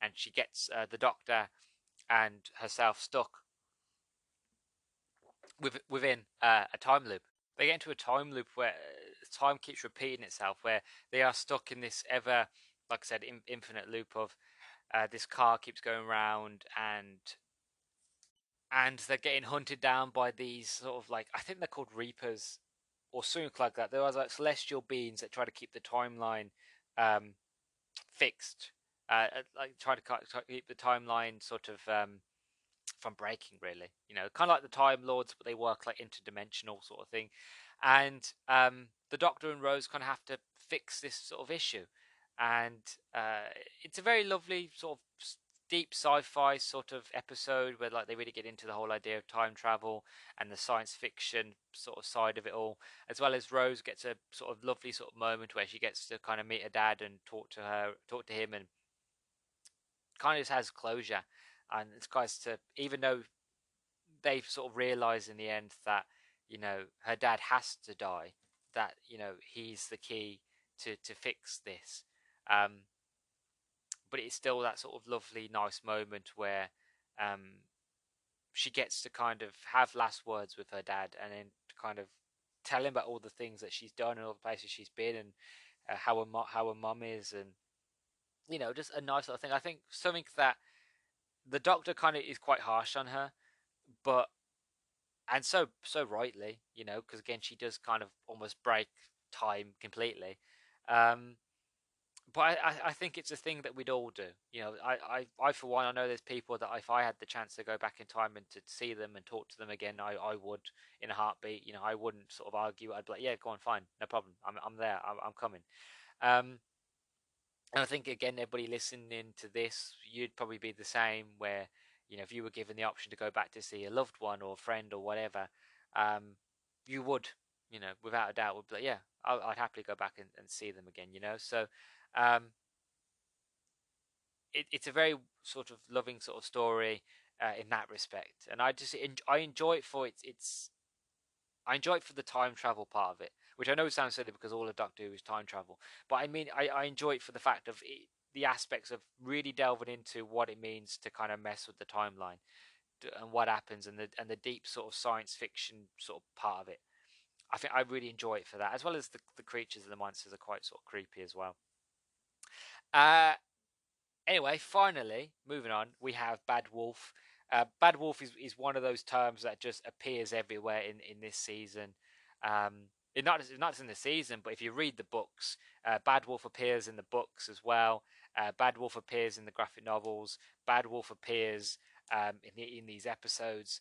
and she gets uh, the Doctor and herself stuck with, within uh, a time loop. They get into a time loop where time keeps repeating itself, where they are stuck in this ever, like I said, in, infinite loop of uh, this car keeps going round and and they're getting hunted down by these sort of like I think they're called Reapers or something like that. There are like celestial beings that try to keep the timeline um, fixed, uh, like try to keep the timeline sort of um, from breaking. Really, you know, kind of like the Time Lords, but they work like interdimensional sort of thing. And um, the Doctor and Rose kind of have to fix this sort of issue, and uh, it's a very lovely sort of deep sci-fi sort of episode where like they really get into the whole idea of time travel and the science fiction sort of side of it all as well as rose gets a sort of lovely sort of moment where she gets to kind of meet her dad and talk to her talk to him and kind of just has closure. And it's guys to even though they sort of realize in the end that you know her dad has to die that you know he's the key to to fix this. Um but it's still that sort of lovely, nice moment where um, she gets to kind of have last words with her dad, and then to kind of tell him about all the things that she's done and all the places she's been, and uh, how her mo- how her mum is, and you know, just a nice little thing. I think something that the doctor kind of is quite harsh on her, but and so so rightly, you know, because again she does kind of almost break time completely. Um, but I, I think it's a thing that we'd all do. You know, I, I, I for one, I know there's people that if I had the chance to go back in time and to see them and talk to them again, I, I would in a heartbeat. You know, I wouldn't sort of argue. I'd be like, yeah, go on, fine, no problem. I'm, I'm there. I'm, I'm coming. Um, and I think again, everybody listening to this, you'd probably be the same. Where you know, if you were given the option to go back to see a loved one or a friend or whatever, um, you would, you know, without a doubt, would be like, yeah, i would happily go back and, and see them again. You know, so um, it, it's a very sort of loving sort of story uh, in that respect, and I just I enjoy it for its its. I enjoy it for the time travel part of it, which I know sounds silly because all of Who is time travel, but I mean I, I enjoy it for the fact of it, the aspects of really delving into what it means to kind of mess with the timeline and what happens and the and the deep sort of science fiction sort of part of it. I think I really enjoy it for that, as well as the the creatures and the monsters are quite sort of creepy as well. Uh, anyway, finally, moving on, we have Bad Wolf. Uh, Bad Wolf is, is one of those terms that just appears everywhere in, in this season. Um, it not not just in the season, but if you read the books, uh, Bad Wolf appears in the books as well. Uh, Bad Wolf appears in the graphic novels. Bad Wolf appears um, in the, in these episodes,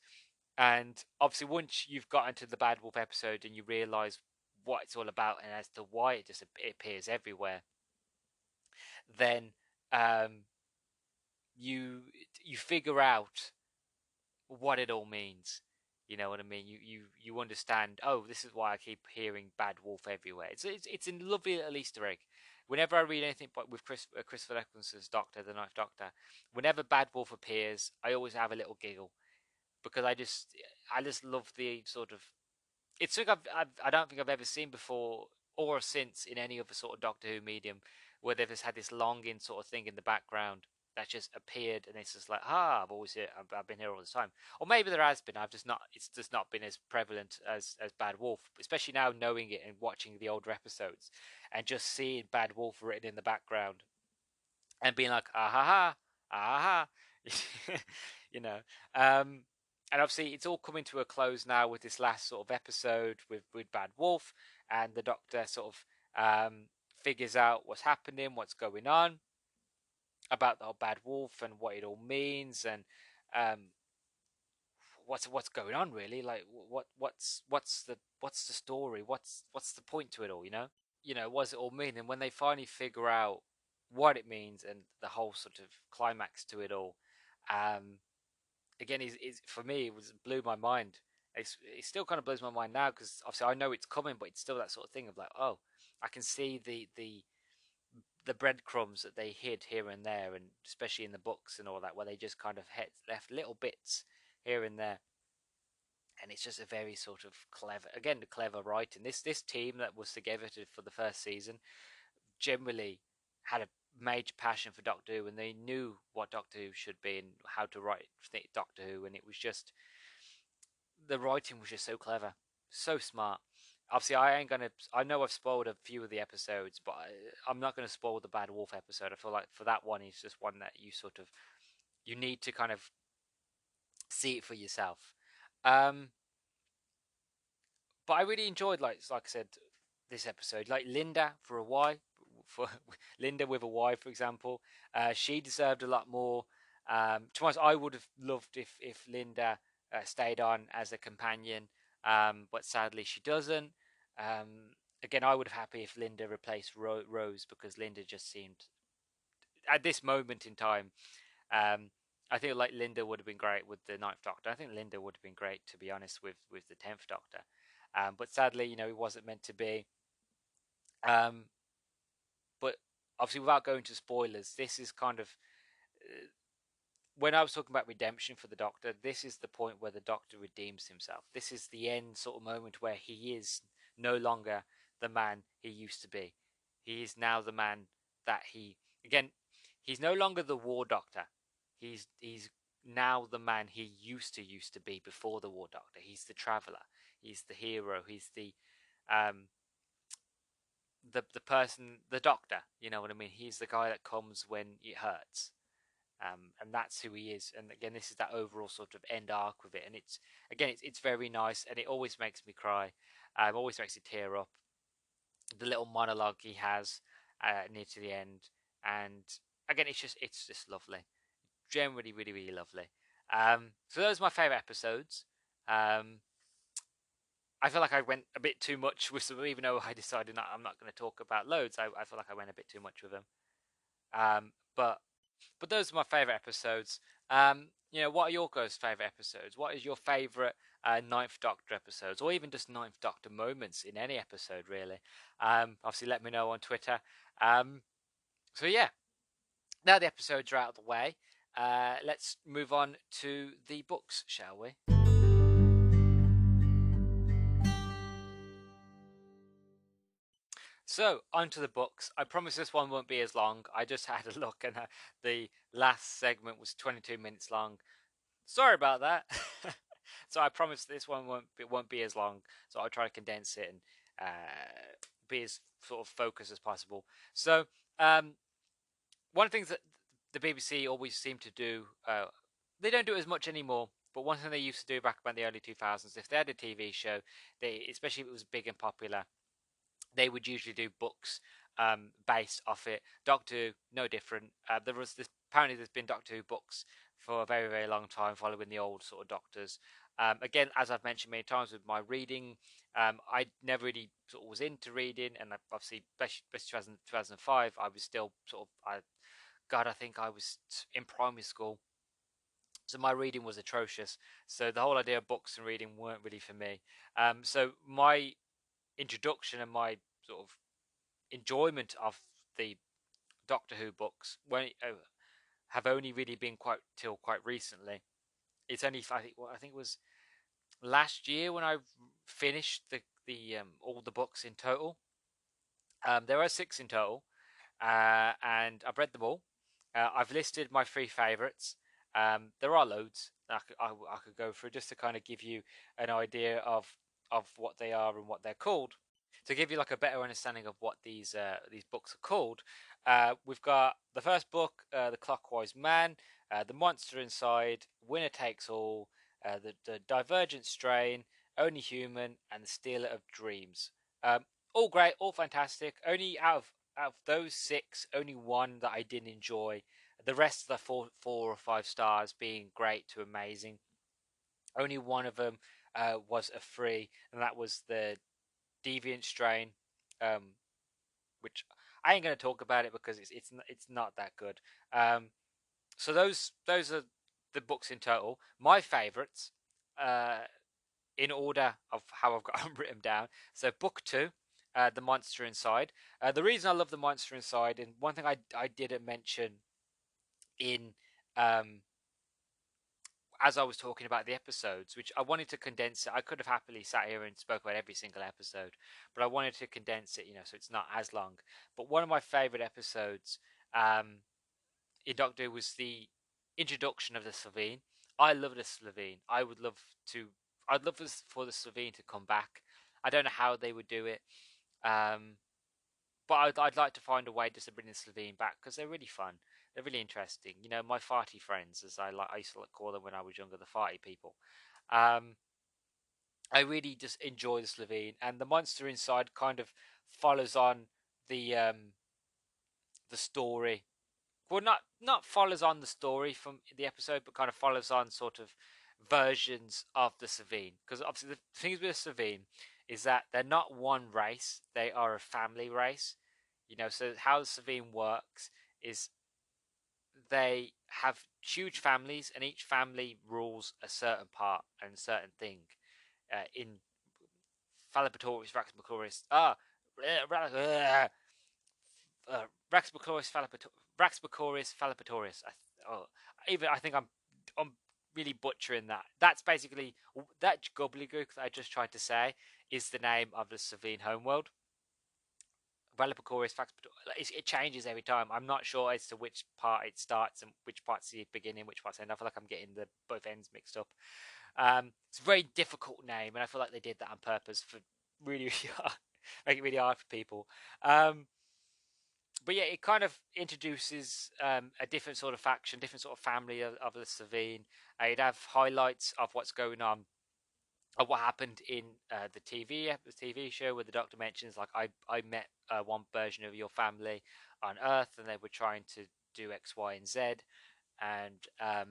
and obviously once you've got into the Bad Wolf episode and you realise what it's all about and as to why it just appears everywhere, then um, you you figure out what it all means. You know what I mean? You you you understand. Oh, this is why I keep hearing "bad wolf" everywhere. It's it's it's a lovely little Easter egg. Whenever I read anything with Chris uh, Christopher Eccleston's Doctor, the Ninth Doctor, whenever Bad Wolf appears, I always have a little giggle because I just I just love the sort of it's something I've, I've I don't think I've ever seen before or since in any other sort of Doctor Who medium where they've just had this longing sort of thing in the background that just appeared and it's just like ah I've always here I've, been here all the time. Or maybe there has been I've just not it's just not been as prevalent as as Bad Wolf especially now knowing it and watching the older episodes and just seeing Bad Wolf written in the background and being like ah ha ha ah ha (laughs) you know um and obviously it's all coming to a close now with this last sort of episode with with Bad Wolf and the Doctor sort of um figures out what's happening, what's going on, about the bad wolf and what it all means, and um, what's what's going on really. Like what what's what's the what's the story? What's what's the point to it all? You know, you know, what does it all mean? And when they finally figure out what it means and the whole sort of climax to it all, um, again, is is for me it was blew my mind. It's, it still kind of blows my mind now because obviously I know it's coming, but it's still that sort of thing of like, oh, I can see the the the breadcrumbs that they hid here and there, and especially in the books and all that, where they just kind of had left little bits here and there. And it's just a very sort of clever, again, the clever writing. This this team that was together to, for the first season generally had a major passion for Doctor Who, and they knew what Doctor Who should be and how to write Doctor Who, and it was just the writing was just so clever, so smart. Obviously I ain't gonna. I know I've spoiled a few of the episodes, but I, am not gonna spoil the Bad Wolf episode. I feel like for that one, it's just one that you sort of you need to kind of see it for yourself. Um, but I really enjoyed, like like I said, this episode. Like Linda for a Y, (laughs) for Linda with a Y, for example, uh, she deserved a lot more. Um, to be honest, I would have loved if if Linda uh, stayed on as a companion, um, but sadly she doesn't. Um, again, I would have happy if Linda replaced Ro- Rose because Linda just seemed at this moment in time. Um, I think like Linda would have been great with the Ninth Doctor. I think Linda would have been great to be honest with with the Tenth Doctor, um, but sadly, you know, it wasn't meant to be. Um, but obviously, without going to spoilers, this is kind of uh, when I was talking about redemption for the Doctor, this is the point where the Doctor redeems himself. This is the end sort of moment where he is no longer the man he used to be. He is now the man that he again. He's no longer the War Doctor. He's he's now the man he used to used to be before the War Doctor. He's the traveler. He's the hero. He's the um the the person, the Doctor. You know what I mean? He's the guy that comes when it hurts um, and that's who he is. And again, this is that overall sort of end arc with it, and it's again, it's it's very nice, and it always makes me cry. Um, always makes me tear up. The little monologue he has uh, near to the end, and again, it's just it's just lovely. Generally, really, really lovely. Um, so those are my favorite episodes. Um, I feel like I went a bit too much with them, even though I decided not, I'm not going to talk about loads. I, I feel like I went a bit too much with them. Um, but but those are my favorite episodes. Um, you know, what are your guys' favorite episodes? What is your favorite uh, Ninth Doctor episodes, or even just Ninth Doctor moments in any episode, really? Um, obviously, let me know on Twitter. Um, so yeah, now the episodes are out of the way. Uh, let's move on to the books, shall we? So, onto the books. I promise this one won't be as long. I just (laughs) had a look and uh, the last segment was 22 minutes long. Sorry about that. (laughs) so, I promise this one won't it won't be as long. So, I'll try to condense it and uh, be as sort of focused as possible. So, um, one of the things that the BBC always seem to do, uh, they don't do it as much anymore. But one thing they used to do back in the early 2000s, if they had a TV show, they especially if it was big and popular, they would usually do books um, based off it. Doctor Who, no different. Uh, there was this apparently there's been Doctor Who books for a very very long time, following the old sort of Doctors. Um, again, as I've mentioned many times with my reading, um, I never really sort of was into reading, and obviously, especially 2005, I was still sort of, I, God, I think I was in primary school, so my reading was atrocious. So the whole idea of books and reading weren't really for me. Um, so my introduction and my sort of enjoyment of the Doctor Who books when uh, have only really been quite till quite recently. It's only I think well, I think it was last year when I finished the the um, all the books in total. Um, there are six in total, uh, and I've read them all. Uh, I've listed my three favourites. Um, there are loads I could, I, I could go through just to kind of give you an idea of of what they are and what they're called. To give you like a better understanding of what these uh, these books are called, uh, we've got the first book, uh, The Clockwise Man, uh, The Monster Inside, Winner Takes All, uh, the, the Deviant Strain, Only Human, and The Stealer of Dreams. Um, all great, all fantastic. Only out of out of those six, only one that I didn't enjoy. The rest of the four four or five stars being great to amazing. Only one of them uh, was a free, and that was the Deviant Strain, um, which I ain't going to talk about it because it's it's it's not that good. Um, so those those are the books in total. My favourites, uh, in order of how I've got (laughs) them written down. So book two, uh, the monster inside. Uh, the reason I love the monster inside, and one thing I I didn't mention in um, as I was talking about the episodes, which I wanted to condense it. I could have happily sat here and spoke about every single episode, but I wanted to condense it, you know, so it's not as long. But one of my favorite episodes um, in Doctor Who was the introduction of the Slitheen. I love the Slitheen. I would love to. I'd love for the Slitheen to come back. I don't know how they would do it. Um, but I'd, I'd like to find a way just to bring the Slitheen back because they're really fun. They're really interesting. You know, my farty friends, as I like, I used to call them when I was younger, the farty people. Um, I really just enjoy the Slitheen, and the monster inside kind of follows on the um, the story. Well, not not follows on the story from the episode, but kind of follows on sort of versions of the Slitheen. Because obviously, the things with the Slitheen is that they're not one race; they are a family race. You know, so how Slitheen works is they have huge families, and each family rules a certain part and certain thing. Uh, in Fallopatoris, Raxmacoris, ah, uh, uh, Fallopatoris. I, oh, even I think I'm I'm really butchering that. That's basically that gobbledygook that I just tried to say is the name of the Slitheen homeworld. Velapicoris, it changes every time. I'm not sure as to which part it starts and which part's the beginning, which part's the end. I feel like I'm getting the both ends mixed up. Um, it's a very difficult name, and I feel like they did that on purpose for really, (laughs) really hard, make it really hard for people. Um, but yeah, it kind of introduces um, a different sort of faction, different sort of family of, of the Slitheen. Uh, would have highlights of what's going on what happened in uh, the TV the TV show where the Doctor mentions like I I met uh, one version of your family on Earth and they were trying to do X, Y, and Z, and um,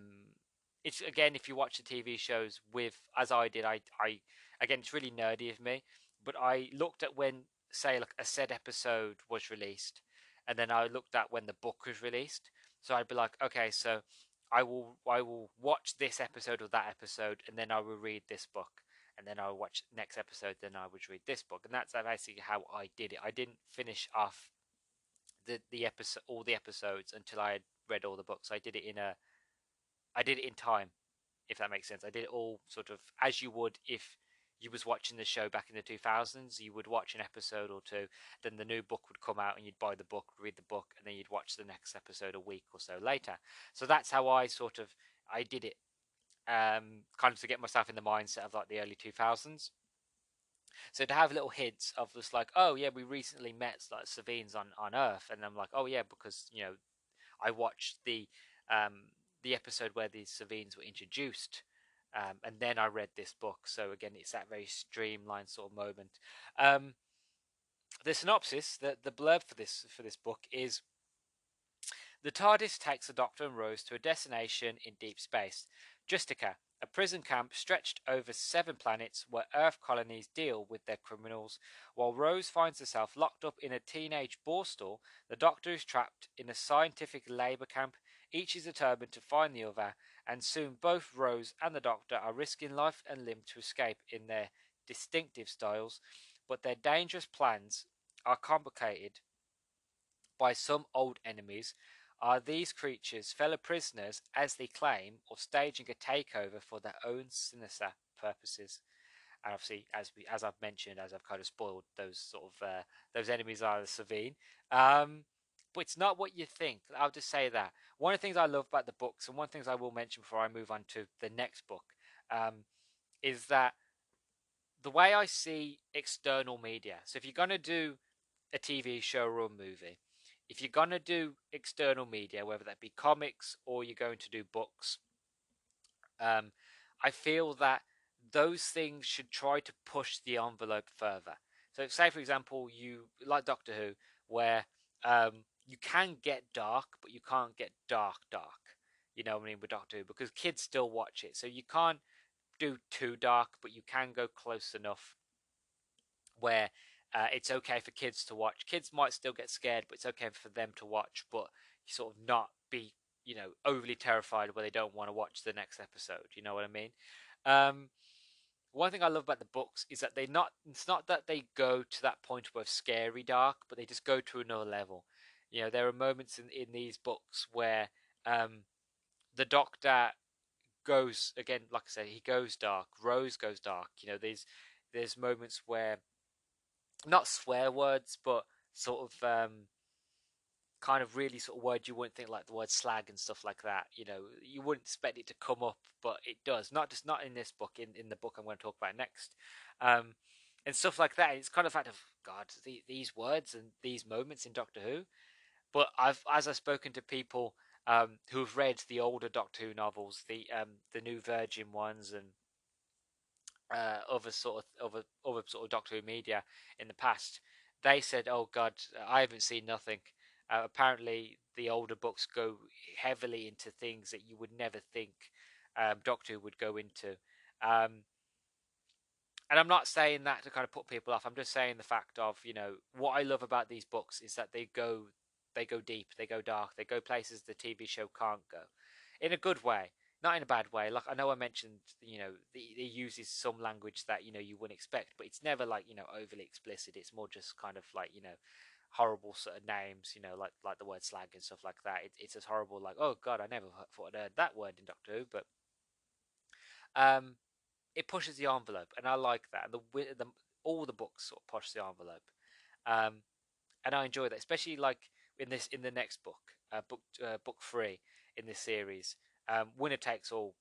it's again if you watch the TV shows with as I did I I again it's really nerdy of me, but I looked at when say like a said episode was released, and then I looked at when the book was released. So I'd be like, okay, so I will I will watch this episode or that episode, and then I will read this book and then I would watch next episode. Then I would read this book, and that's basically how I did it. I didn't finish off the the episode all the episodes until I had read all the books. I did it in a I did it in time, if that makes sense. I did it all sort of as you would if you was watching the show back in the 2000s you would watch an episode or two then the new book would come out and you'd buy the book read the book and then you'd watch the next episode a week or so later so that's how i sort of i did it um, kind of to get myself in the mindset of like the early 2000s. So to have little hints of just like, oh yeah, we recently met like Slitheen's on on Earth, and I'm like, oh yeah, because you know, I watched the um, the episode where the Slitheen's were introduced, um, and then I read this book. So again, it's that very streamlined sort of moment. Um, the synopsis, the the blurb for this for this book is the TARDIS takes the Doctor and Rose to a destination in deep space. Justicia, a prison camp stretched over seven planets where Earth colonies deal with their criminals. While Rose finds herself locked up in a teenage borstal, the Doctor is trapped in a scientific labour camp. Each is determined to find the other, and soon both Rose and the Doctor are risking life and limb to escape in their distinctive styles. But their dangerous plans are complicated by some old enemies are these creatures fellow prisoners, as they claim, or staging a takeover for their own sinister purposes? And obviously, as we, as I've mentioned, as I've kind of spoiled, those sort of uh, those enemies are the Slitheen. Um, but it's not what you think. I'll just say that. One of the things I love about the books, and one of the things I will mention before I move on to the next book, um, is that the way I see external media. So if you're going to do a TV show or a movie, if you're going to do external media, whether that be comics or you're going to do books, um, I feel that those things should try to push the envelope further. So, say for example, you like Doctor Who, where um, you can get dark, but you can't get dark, dark. You know what I mean with Doctor Who because kids still watch it, so you can't do too dark, but you can go close enough where uh, it's okay for kids to watch. Kids might still get scared, but it's okay for them to watch, but sort of not be, you know, overly terrified where they don't want to watch the next episode. You know what I mean? Um, one thing I love about the books is that they not it's not that they go to that point where scary dark, but they just go to another level. You know, there are moments in, in these books where um, the doctor goes again, like I said, he goes dark. Rose goes dark. You know, there's there's moments where not swear words, but sort of um, kind of really sort of words you wouldn't think like the word slag and stuff like that. You know, you wouldn't expect it to come up, but it does. Not just not in this book, in in the book I'm going to talk about next. Um, and stuff like that. It's kind of like, God, the, these words and these moments in Doctor Who. But I've, as I've spoken to people um, who have read the older Doctor Who novels, the um, the New Virgin ones, and uh, other sort of other other sort of Doctor Who media in the past, they said, "Oh God, I haven't seen nothing." Uh, apparently, the older books go heavily into things that you would never think um, Doctor Who would go into. Um, and I'm not saying that to kind of put people off. I'm just saying the fact of you know what I love about these books is that they go they go deep, they go dark, they go places the TV show can't go, in a good way, not in a bad way. Like I know I mentioned, you know, it uses some language that you know you wouldn't expect, but it's never like you know overly explicit. It's more just kind of like you know horrible sort of names, you know, like like the word slag and stuff like that. It, it's as horrible like oh god, I never thought I'd heard that word in Doctor Who, but um, it pushes the envelope, and I like that. The, the all the books sort of push the envelope, um, and I enjoy that, especially like in this in the next book, uh, book uh, book three in this series, um, winner takes all.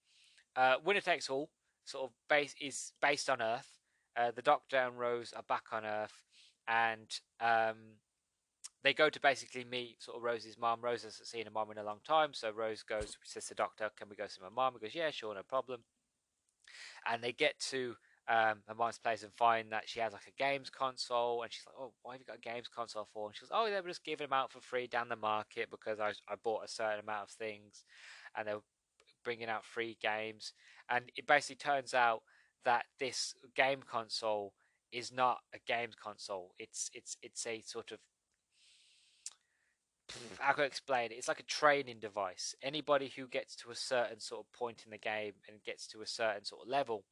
Uh, winner takes all sort of base is based on Earth. Uh, the Doctor and Rose are back on Earth, and um, they go to basically meet sort of Rose's mom. Rose hasn't seen her mom in a long time, so Rose goes, says to the Doctor, "Can we go see my mom?" He goes, "Yeah, sure, no problem." And they get to um, her mom's place and find that she has like a games console, and she's like, "Oh, why have you got a games console for?" And she goes, "Oh, they were just giving them out for free down the market because I I bought a certain amount of things, and they bringing out free games." And it basically turns out that this game console is not a games console. It's it's it's a sort of how can I explain it? It's like a training device. Anybody who gets to a certain sort of point in the game and gets to a certain sort of level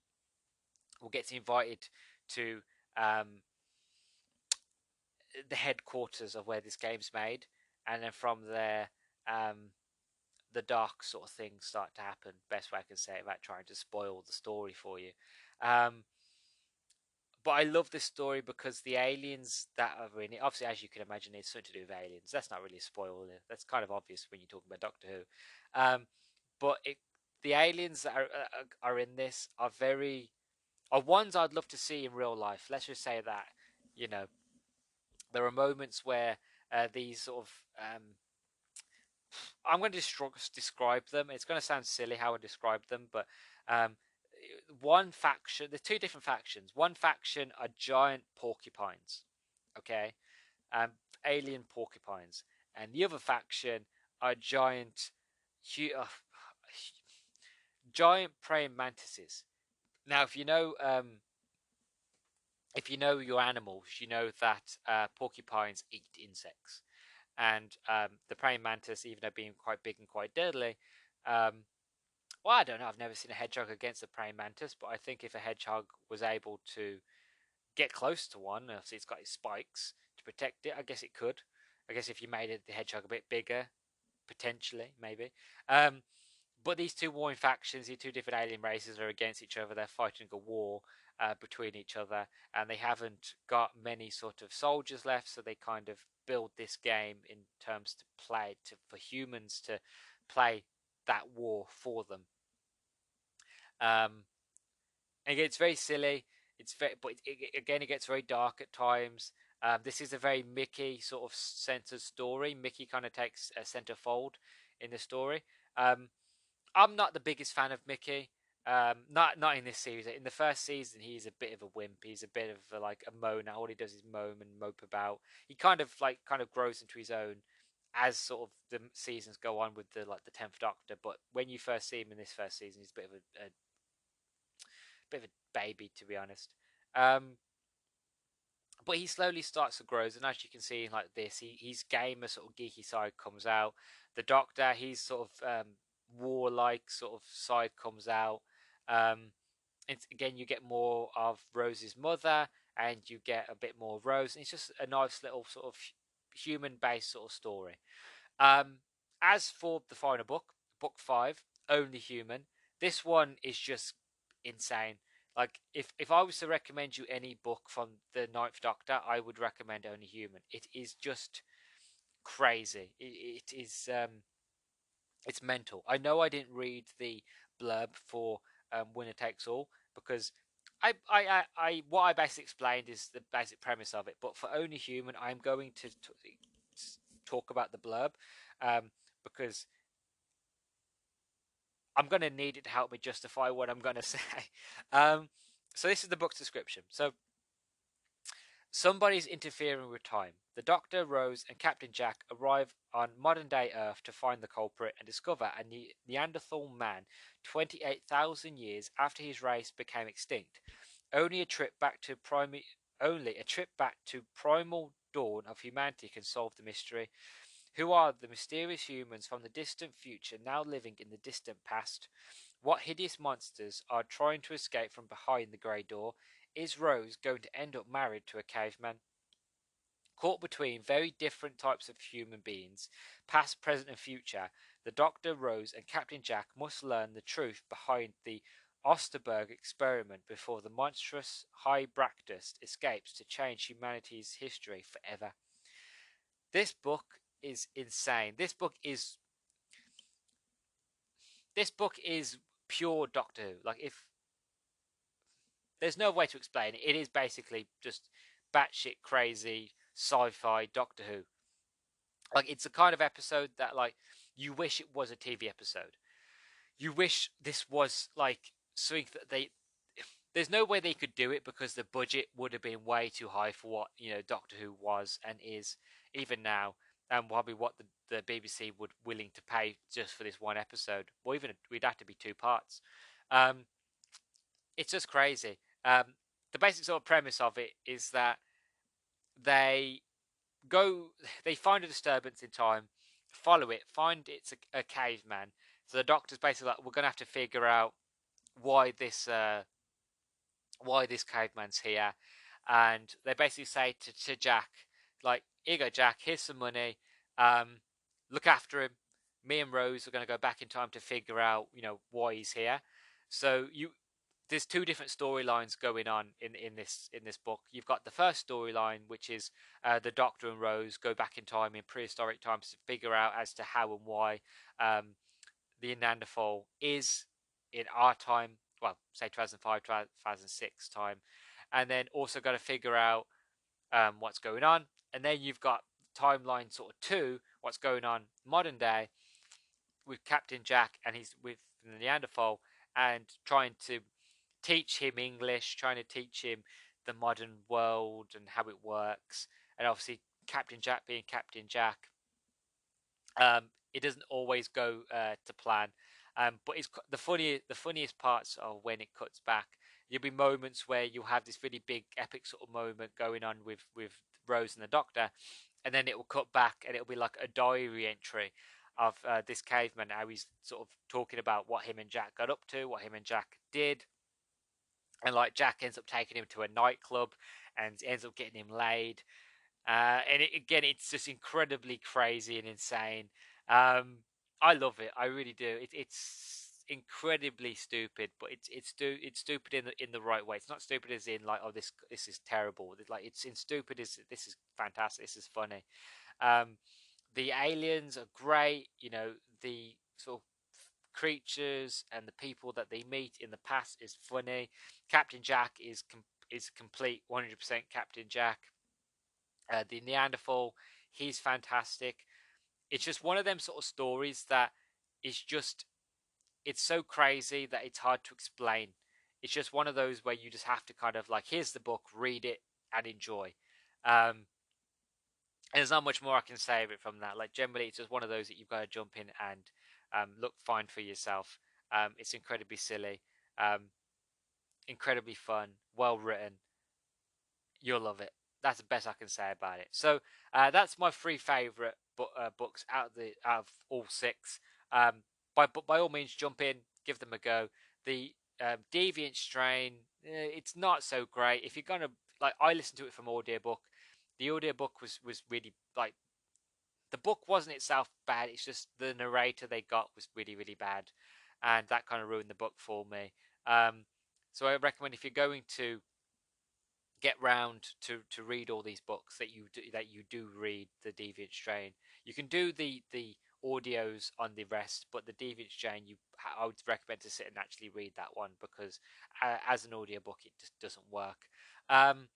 will get invited to um, the headquarters of where this game's made, and then from there, um, the dark sort of things start to happen. Best way I can say it without trying to spoil the story for you. Um, but I love this story because the aliens that are in it, obviously, as you can imagine, it's something to do with aliens. That's not really a spoiler. That's kind of obvious when you're talking about Doctor Who. Um, but it, the aliens that are, are in this are very are ones I'd love to see in real life. Let's just say that, you know, there are moments where uh, these sort of um, I'm going to describe them. It's going to sound silly how I describe them, but um, one faction. There's two different factions. One faction are giant porcupines, okay, um, alien porcupines, and the other faction are giant, uh, (sighs) giant praying mantises. Now, if you know, um, if you know your animals, you know that uh, porcupines eat insects, and um, the praying mantis, even though being quite big and quite deadly, um, well, I don't know. I've never seen a hedgehog against a praying mantis, but I think if a hedgehog was able to get close to one, obviously it's got its spikes to protect it. I guess it could. I guess if you made it, the hedgehog a bit bigger, potentially, maybe. Um, but these two warring factions, these two different alien races, are against each other. They're fighting a war uh, between each other, and they haven't got many sort of soldiers left. So they kind of build this game in terms to play to for humans to play that war for them. Um, and it's very silly. It's very, but it, it, again, it gets very dark at times. Um, this is a very Mickey sort of centered story. Mickey kind of takes a centerfold in the story. Um, I'm not the biggest fan of Mickey. Um, not not in this series. In the first season, he's a bit of a wimp. He's a bit of a, like a moaner. All he does is moan and mope about. He kind of like kind of grows into his own as sort of the seasons go on with the like the tenth Doctor. But when you first see him in this first season, he's a bit of a, a bit of a baby, to be honest. Um, but he slowly starts to grow, and as you can see, like this, he, his gamer sort of geeky side comes out. The Doctor, he's sort of um, warlike sort of side comes out. Um, it's, again, you get more of Rose's mother, and you get a bit more Rose. And it's just a nice little sort of human-based sort of story. Um, as for the final book, book five, Only Human, this one is just insane. Like if if I was to recommend you any book from the Ninth Doctor, I would recommend Only Human. It is just crazy. it, it is um, it's mental. I know I didn't read the blurb for um, Winner Takes All because I, I, I, I, what I basically explained is the basic premise of it. But for only human, I'm going to t- talk about the blurb um, because I'm going to need it to help me justify what I'm going (laughs) to say. Um, so this is the book's description. So somebody's interfering with time. The Doctor, Rose, and Captain Jack arrive on modern day Earth to find the culprit and discover a ne- Neanderthal man 28,000 years after his race became extinct. Only a trip back to primi- only a trip back to primal dawn of humanity can solve the mystery. Who are the mysterious humans from the distant future now living in the distant past? What hideous monsters are trying to escape from behind the grey door? Is Rose going to end up married to a caveman? Caught between very different types of human beings, past, present, and future, the Doctor, Rose, and Captain Jack must learn the truth behind the Osterberg experiment before the monstrous Hy-Bractors escapes to change humanity's history forever. This book is insane. This book is this book is pure Doctor Who. Like if there's no way to explain it, it is basically just batshit crazy sci-fi Doctor Who. Like it's a kind of episode that like you wish it was a TV episode. You wish this was like something that they. (sighs) There's no way they could do it because the budget would have been way too high for what you know Doctor Who was and is even now and probably what the, the BBC would willing to pay just for this one episode, or even we'd have to be two parts. Um, it's just crazy. Um, the basic sort of premise of it is that they go, (sighs) they find a disturbance in time, follow it, find it's a, a caveman. So the doctor's basically like, we're going to have to figure out why this uh, why this caveman's here, and they basically say to, to Jack, like, here go, Jack. Here's some money. Um, look after him. Me and Rose are going to go back in time to figure out, you know, why he's here. So you, there's two different storylines going on in in this in this book. You've got the first storyline, which is uh, the Doctor and Rose go back in time in prehistoric times to figure out as to how and why um, the Neanderthal is in our time. Well, say 2005, 2006 time, and then also got to figure out um, what's going on and then you've got timeline sort of two, what's going on modern day with Captain Jack and he's with the Neanderthal and trying to teach him English, trying to teach him the modern world and how it works, and obviously Captain Jack being Captain Jack. Um, it doesn't always go uh, to plan, um, but it's the funny the funniest parts are when it cuts back. There'll be moments where you'll have this really big epic sort of moment going on with with Rose and the Doctor, and then it will cut back and it'll be like a diary entry of uh, this caveman how he's sort of talking about what him and Jack got up to, what him and Jack did, and like Jack ends up taking him to a nightclub and ends up getting him laid. Uh, and it, again, it's just incredibly crazy and insane. Um, I love it. I really do. It, it's incredibly stupid, but it's it's stu- it's stupid in the in the right way. It's not stupid as in like oh this this is terrible. Like it's in stupid as this is fantastic. This is funny. Um, the aliens are great. You know the sort of creatures and the people that they meet in the past is funny. Captain Jack is com- is complete 100% Captain Jack. Uh, the Neanderthal, he's fantastic. It's just one of them sort of stories that is just it's so crazy that it's hard to explain. It's just one of those where you just have to kind of like, here's the book, read it and enjoy. Um, and there's not much more I can say of it from that. Like generally, it's just one of those that you've got to jump in and um, look fine for yourself. Um, it's incredibly silly, um, incredibly fun, well written. You'll love it. That's the best I can say about it. So uh, that's my three favorite bu- uh, books out of the out of all six. Um, by by all means jump in, give them a go. The um, Deviant Strain, eh, it's not so great. If you're gonna like, I listened to it from audiobook. The audiobook was was really like the book wasn't itself bad. It's just the narrator they got was really really bad, and that kind of ruined the book for me. Um, so I recommend if you're going to get round to to read all these books that you do, that you do read the Deviant Strain. You can do the the audios on the rest, but the Deviant Strain, you I would recommend to sit and actually read that one because uh, as an audiobook, it just doesn't work. Um,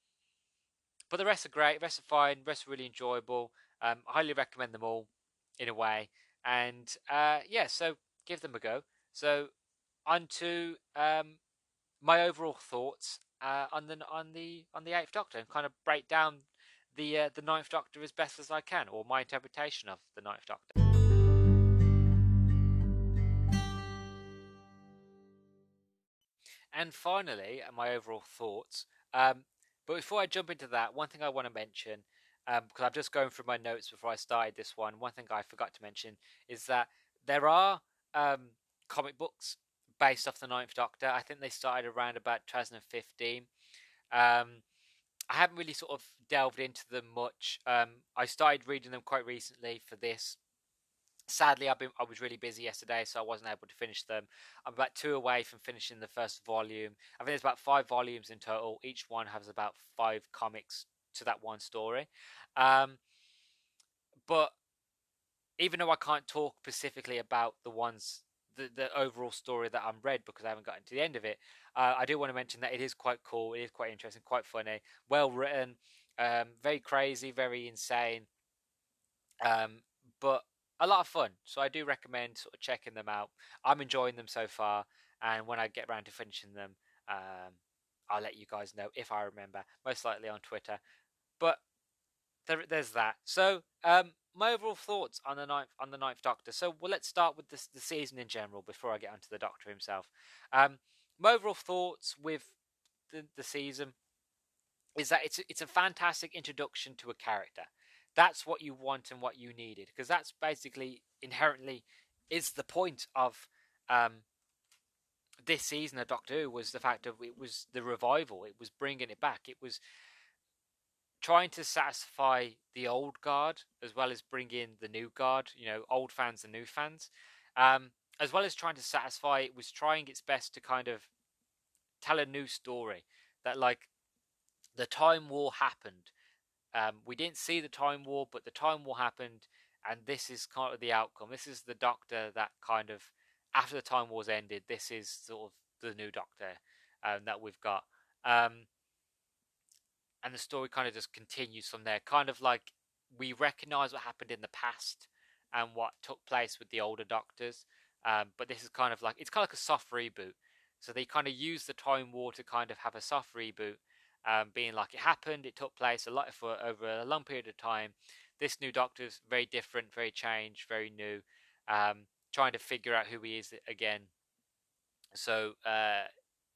but the rest are great. The rest are fine. The rest are really enjoyable. Um, highly recommend them all in a way. And uh, yeah, so give them a go. So on to um, my overall thoughts uh, on the on the on the Eighth Doctor and kind of break down the uh, the Ninth Doctor as best as I can, or my interpretation of the Ninth Doctor. And finally, uh, my overall thoughts. Um, but before I jump into that, one thing I want to mention, um, because I'm just going through my notes before I started this one, one thing I forgot to mention is that there are um, comic books based off the Ninth Doctor. I think they started around about 2015. Um, I haven't really sort of delved into them much. Um, I started reading them quite recently for this. Sadly, I've been I was really busy yesterday, so I wasn't able to finish them. I'm about two away from finishing the first volume. I think there's about five volumes in total. Each one has about five comics to that one story. Um, but even though I can't talk specifically about the ones the, the overall story that I'm read because I haven't gotten to the end of it. Uh, I do want to mention that it is quite cool. It is quite interesting, quite funny, well written, um, very crazy, very insane, um, but a lot of fun. So I do recommend sort of checking them out. I'm enjoying them so far, and when I get around to finishing them, um, I'll let you guys know if I remember. Most likely on Twitter, but there, there's that. So um, my overall thoughts on the ninth on the ninth Doctor. So well, let's start with this, the season in general before I get onto the Doctor himself. Um, my overall thoughts with the, the season is that it's it's a fantastic introduction to a character. That's what you want and what you needed because that's basically inherently is the point of um, this season of Doctor Who was the fact of it was the revival. It was bringing it back. It was trying to satisfy the old guard as well as bring in the new guard, you know, old fans and new fans. Um, as well as trying to satisfy, it was trying its best to kind of tell a new story that, like, the Time War happened. Um, we didn't see the Time War, but the Time War happened, and this is kind of the outcome. This is the Doctor that kind of, after the Time War's ended, this is sort of the new Doctor um, that we've got. Um, and the story kind of just continues from there. Kind of like we recognize what happened in the past and what took place with the older doctors, um, but this is kind of like it's kind of like a soft reboot. So they kind of use the time war to kind of have a soft reboot, um, being like it happened, it took place a lot for over a long period of time. This new Doctor's very different, very changed, very new, um, trying to figure out who he is again. So uh,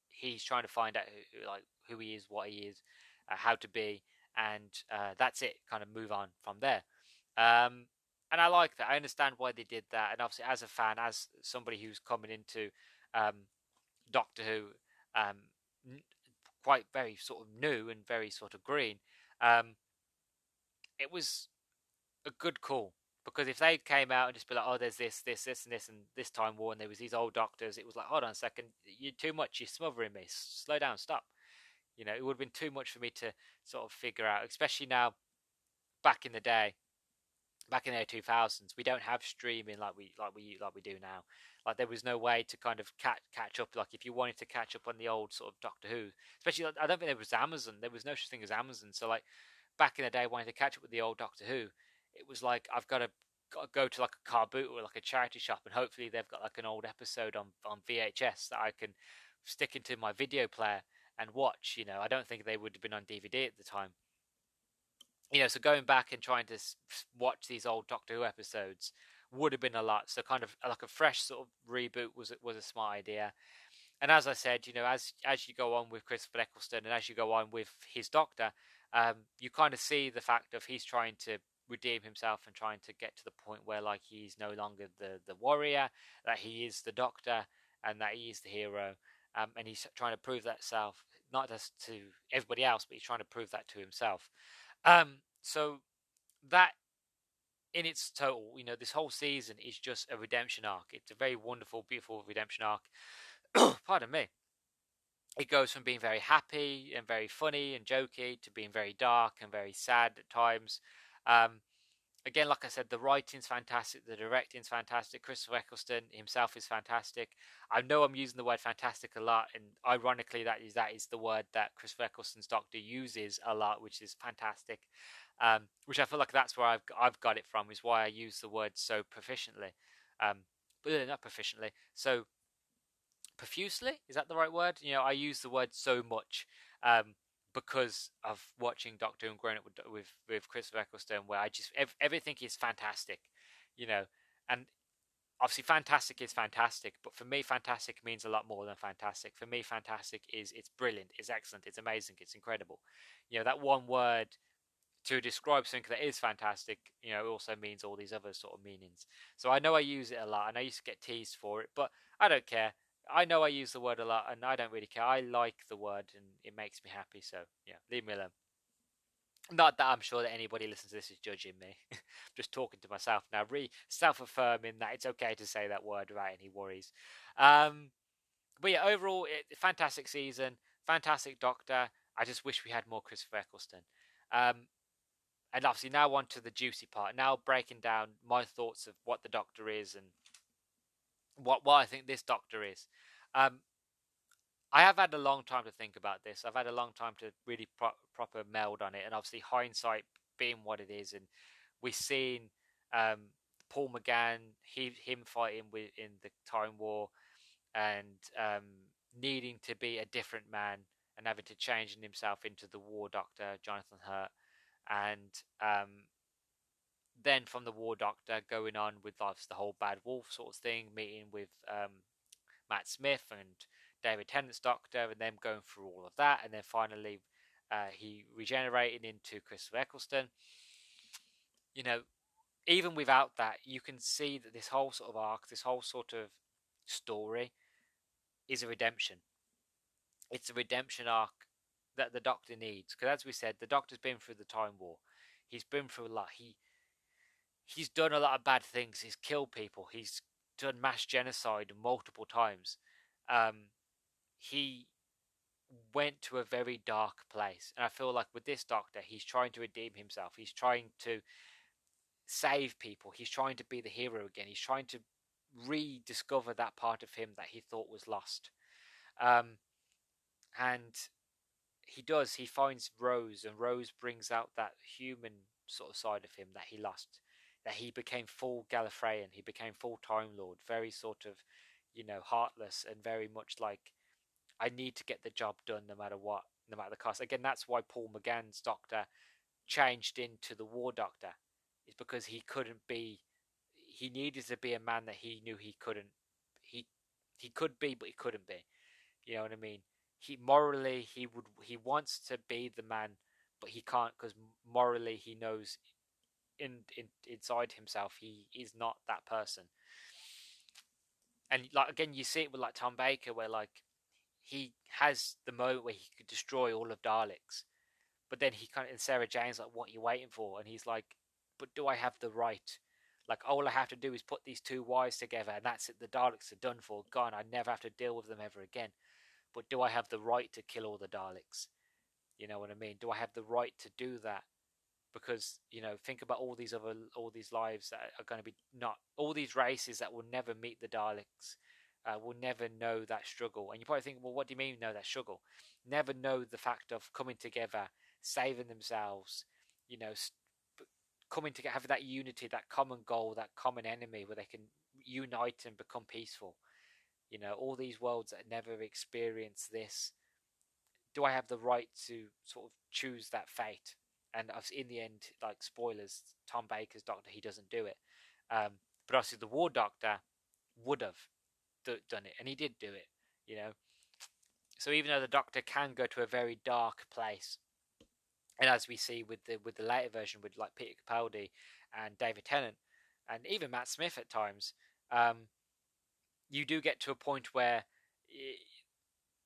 he's trying to find out who, like who he is, what he is, uh, how to be, and uh, that's it. Kind of move on from there. Um, and I like that. I understand why they did that. And obviously, as a fan, as somebody who's coming into um, Doctor Who, um, n- quite very sort of new and very sort of green, um, it was a good call because if they came out and just be like, "Oh, there's this, this, this, and this, and this time war," and there was these old doctors, it was like, "Hold on a second, you're too much. You're smothering me. Slow down. Stop." You know, it would have been too much for me to sort of figure out, especially now. Back in the day, back in the two thousands, we don't have streaming like we like we like we do now. Like there was no way to kind of catch catch up. Like if you wanted to catch up on the old sort of Doctor Who, especially I don't think there was Amazon. There was no such thing as Amazon. So like back in the day, wanting to catch up with the old Doctor Who, it was like I've got to go to like a car boot or like a charity shop, and hopefully they've got like an old episode on on VHS that I can stick into my video player and watch. You know, I don't think they would have been on DVD at the time. You know, so going back and trying to watch these old Doctor Who episodes would have been a lot. So kind of like a fresh sort of reboot was was a smart idea. And as I said, you know, as as you go on with Christopher Eccleston and as you go on with his Doctor, um, you kind of see the fact of he's trying to redeem himself and trying to get to the point where like he's no longer the the warrior, that he is the Doctor, and that he is the hero um, and he's trying to prove that self not just to everybody else, but he's trying to prove that to himself. Um, so that in its total, you know, this whole season is just a redemption arc. It's a very wonderful, beautiful redemption arc. (clears throat) Pardon me. It goes from being very happy and very funny and jokey to being very dark and very sad at times. Um, again, like I said, the writing's fantastic, the directing's fantastic. Christopher Eccleston himself is fantastic. I know I'm using the word fantastic a lot, and ironically, that is that is the word that Christopher Eccleston's Doctor uses a lot, which is fantastic. Um, which I feel like that's where I've I've got it from, is why I use the word so proficiently. Um, but not proficiently, so profusely is that the right word? You know, I use the word so much. Um, because of watching Doctor Who and growing up with with, with Christopher Eccleston, where I just ev- everything is fantastic, you know, and obviously fantastic is fantastic, but for me, fantastic means a lot more than fantastic. For me, fantastic is it's brilliant, it's excellent, it's amazing, it's incredible. You know, that one word to describe something that is fantastic, you know, also means all these other sort of meanings. So I know I use it a lot, and I used to get teased for it, but I don't care. I know I use the word a lot, and I don't really care. I like the word, and it makes me happy. So yeah, leave me alone. Not that I'm sure that anybody listens to this is judging me. (laughs) Just talking to myself now, re self-affirming that it's okay to say that word without any worries. Um, but yeah, overall, it, fantastic season, fantastic Doctor. I just wish we had more Christopher Eccleston. Um, and obviously now on to the juicy part. Now breaking down my thoughts of what the Doctor is and what what I think this Doctor is. Um, I have had a long time to think about this. I've had a long time to really pro- proper meld on it, and obviously hindsight being what it is, and we've seen um, Paul McGann, he him fighting with in the Time War, and um, needing to be a different man and having to change himself into the War Doctor, Jonathan Hurt, and um, then from the War Doctor going on with like, the whole Bad Wolf sort of thing, meeting with um, Matt Smith and David Tennant's Doctor, and them going through all of that, and then finally uh, he regenerating into Christopher Eccleston. You know, even without that, you can see that this whole sort of arc, this whole sort of story, is a redemption. It's a redemption arc that the Doctor needs, because as we said, the Doctor's been through the Time War. He's been through a lot. He he's done a lot of bad things. He's killed people. He's done mass genocide multiple times. Um, he went to a very dark place, and I feel like with this doctor, he's trying to redeem himself. He's trying to save people. He's trying to be the hero again. He's trying to rediscover that part of him that he thought was lost. Um, and he does. He finds Rose, and Rose brings out that human sort of side of him that he lost that he became full Gallifreyan. He became full Time Lord, very sort of, you know, heartless and very much like, I need to get the job done no matter what, no matter the cost. Again, that's why Paul McGann's Doctor changed into the War Doctor, is because he couldn't be, he needed to be a man that he knew he couldn't, he he could be, but he couldn't be. You know what I mean? He morally he would he wants to be the man, but he can't because morally he knows in, in inside himself he is not that person. And like again you see it with like tom baker where like he has the moment where he could destroy all of daleks but then he kind of and sarah jane's like what are you waiting for? And he's like but do i have the right? Like all i have to do is put these two wires together and that's it the daleks are done for gone. I never have to deal with them ever again. But do i have the right to kill all the daleks? You know what i mean? Do i have the right to do that because you know think about all these other all these lives that are going to be not all these races that will never meet the Daleks uh, will never know that struggle. And you probably think well what do you mean know that struggle? Never know the fact of coming together saving themselves you know coming together having that unity that common goal that common enemy where they can unite and become peaceful. You know all these worlds that never experience this. Do i have the right to sort of choose that fate and in the end, like spoilers, Tom Baker's Doctor he doesn't do it, um, but obviously the War Doctor would have d- done it, and he did do it. You know, so even though the Doctor can go to a very dark place, and as we see with the with the later version with like Peter Capaldi and David Tennant, and even Matt Smith at times, um, you do get to a point where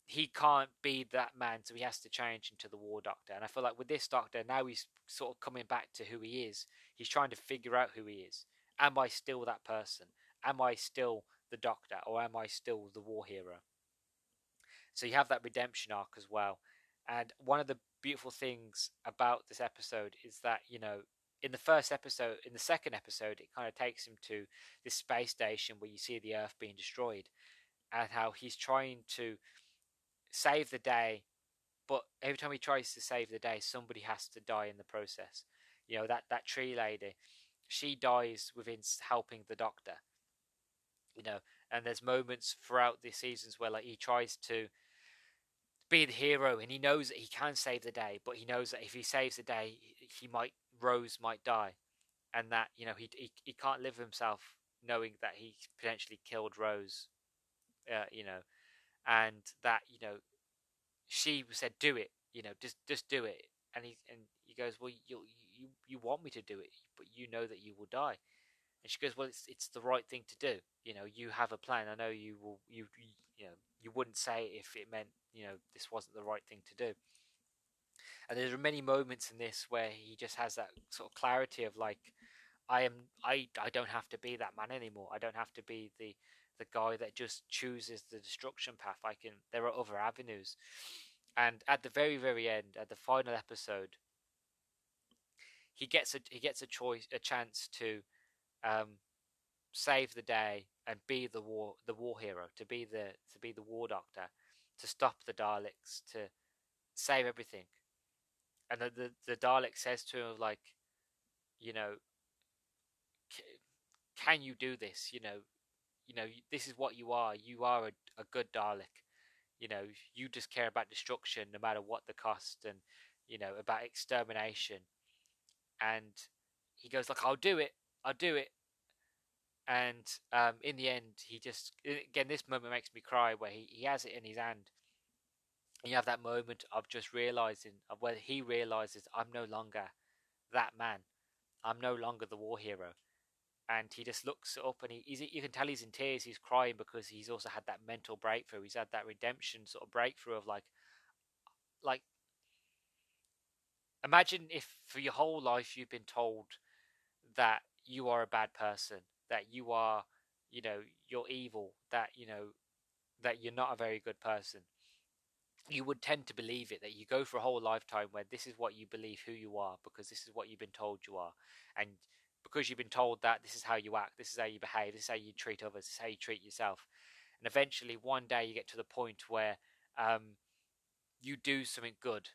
he can't be that man, so he has to change into the War Doctor. And I feel like with this Doctor, now he's sort of coming back to who he is. He's trying to figure out who he is. Am I still that person? Am I still the Doctor, or am I still the war hero? So you have that redemption arc as well. And one of the beautiful things about this episode is that, you know, in the first episode, in the second episode, it kind of takes him to this space station where you see the Earth being destroyed, and how he's trying to save the day, but every time he tries to save the day, somebody has to die in the process. You know that that tree lady, she dies within helping the Doctor. You know, and there's moments throughout the seasons where like he tries to be the hero and he knows that he can save the day but he knows that if he saves the day he might rose might die and that you know he he, he can't live himself knowing that he potentially killed rose uh, you know and that you know she said do it you know just just do it and he and he goes well you you you want me to do it but you know that you will die and she goes, "Well, it's it's the right thing to do. You know, you have a plan. I know you will. You you know, you wouldn't say if it meant you know this wasn't the right thing to do." And there are many moments in this where he just has that sort of clarity of like, I am. I I don't have to be that man anymore. I don't have to be the the guy that just chooses the destruction path. I can. There are other avenues. And at the very very end, at the final episode, he gets a he gets a choice a chance to um, save the day and be the war the war hero, to be the to be the war doctor, to stop the Daleks, to save everything. And the the, the Dalek says to him like, you know, can you do this? You know, you know this is what you are. You are a, a good Dalek. You know, you just care about destruction, no matter what the cost, and you know about extermination. And he goes like, "I'll do it. I'll do it. And um, in the end, he just again this moment makes me cry where he, he has it in his hand. And you have that moment of just realizing of where he realizes I'm no longer that man. I'm no longer the war hero. And he just looks up and he, he's, you can tell he's in tears. He's crying because he's also had that mental breakthrough. He's had that redemption sort of breakthrough of like, like, imagine if for your whole life you've been told that you are a bad person, that you are, you know, you're evil, that, you know, that you're not a very good person. You would tend to believe it, that you go for a whole lifetime where this is what you believe who you are because this is what you've been told you are. And because you've been told that this is how you act, this is how you behave, this is how you treat others, this is how you treat yourself. And eventually, one day, you get to the point where um, you do something good,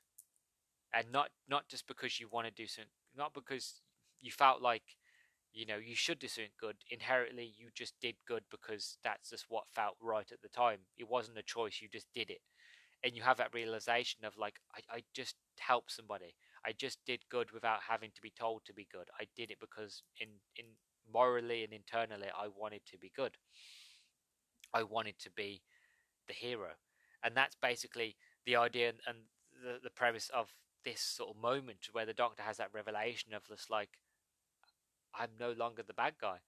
and not not just because you want to do something, not because you felt like you know you should do something good. Inherently you just did good because that's just what felt right at the time. It wasn't a choice you just did it. And you have that realization of like I, I just helped somebody i just did good without having to be told to be good i did it because in in morally and internally i wanted to be good i wanted to be the hero and that's basically the idea and the, the premise of this sort of moment where the doctor has that revelation of this like I'm no longer the bad guy.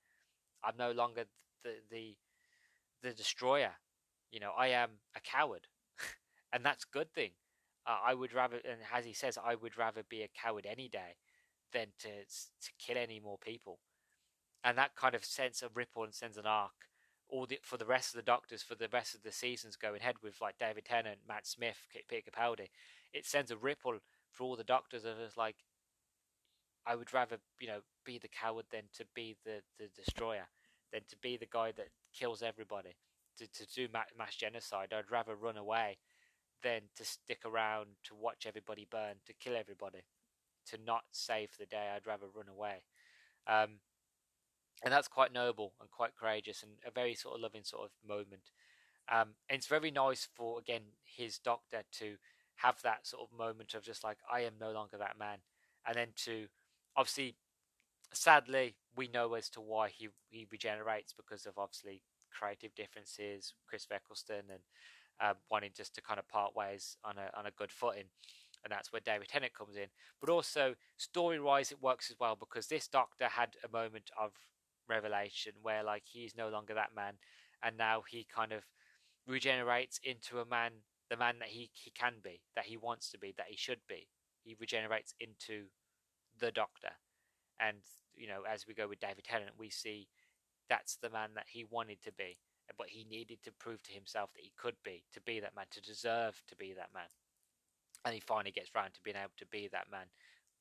I'm no longer the the the destroyer. You know, I am a coward, (laughs) and that's a good thing. Uh, I would rather, and as he says, I would rather be a coward any day than to to kill any more people. And that kind of sense of ripple and sends an arc all the, for the rest of the doctors for the rest of the seasons going ahead with like David Tennant, Matt Smith, Peter Capaldi. It sends a ripple for all the doctors of us like I would rather, you know, be the coward than to be the, the destroyer, than to be the guy that kills everybody, to, to do mass genocide. I'd rather run away than to stick around to watch everybody burn, to kill everybody, to not save the day. I'd rather run away. Um, and that's quite noble and quite courageous and a very sort of loving sort of moment. Um, and it's very nice for, again, his doctor to have that sort of moment of just like, I am no longer that man. And then to obviously, sadly, we know as to why he he regenerates because of obviously creative differences, Chris Eccleston, and um, wanting just to kind of part ways on a on a good footing, and that's where David Tennant comes in. But also story wise, it works as well because this Doctor had a moment of revelation where like he's no longer that man, and now he kind of regenerates into a man, the man that he he can be, that he wants to be, that he should be. He regenerates into the Doctor. And, you know, as we go with David Tennant, we see that's the man that he wanted to be. But he needed to prove to himself that he could be, to be that man, to deserve to be that man. And he finally gets round to being able to be that man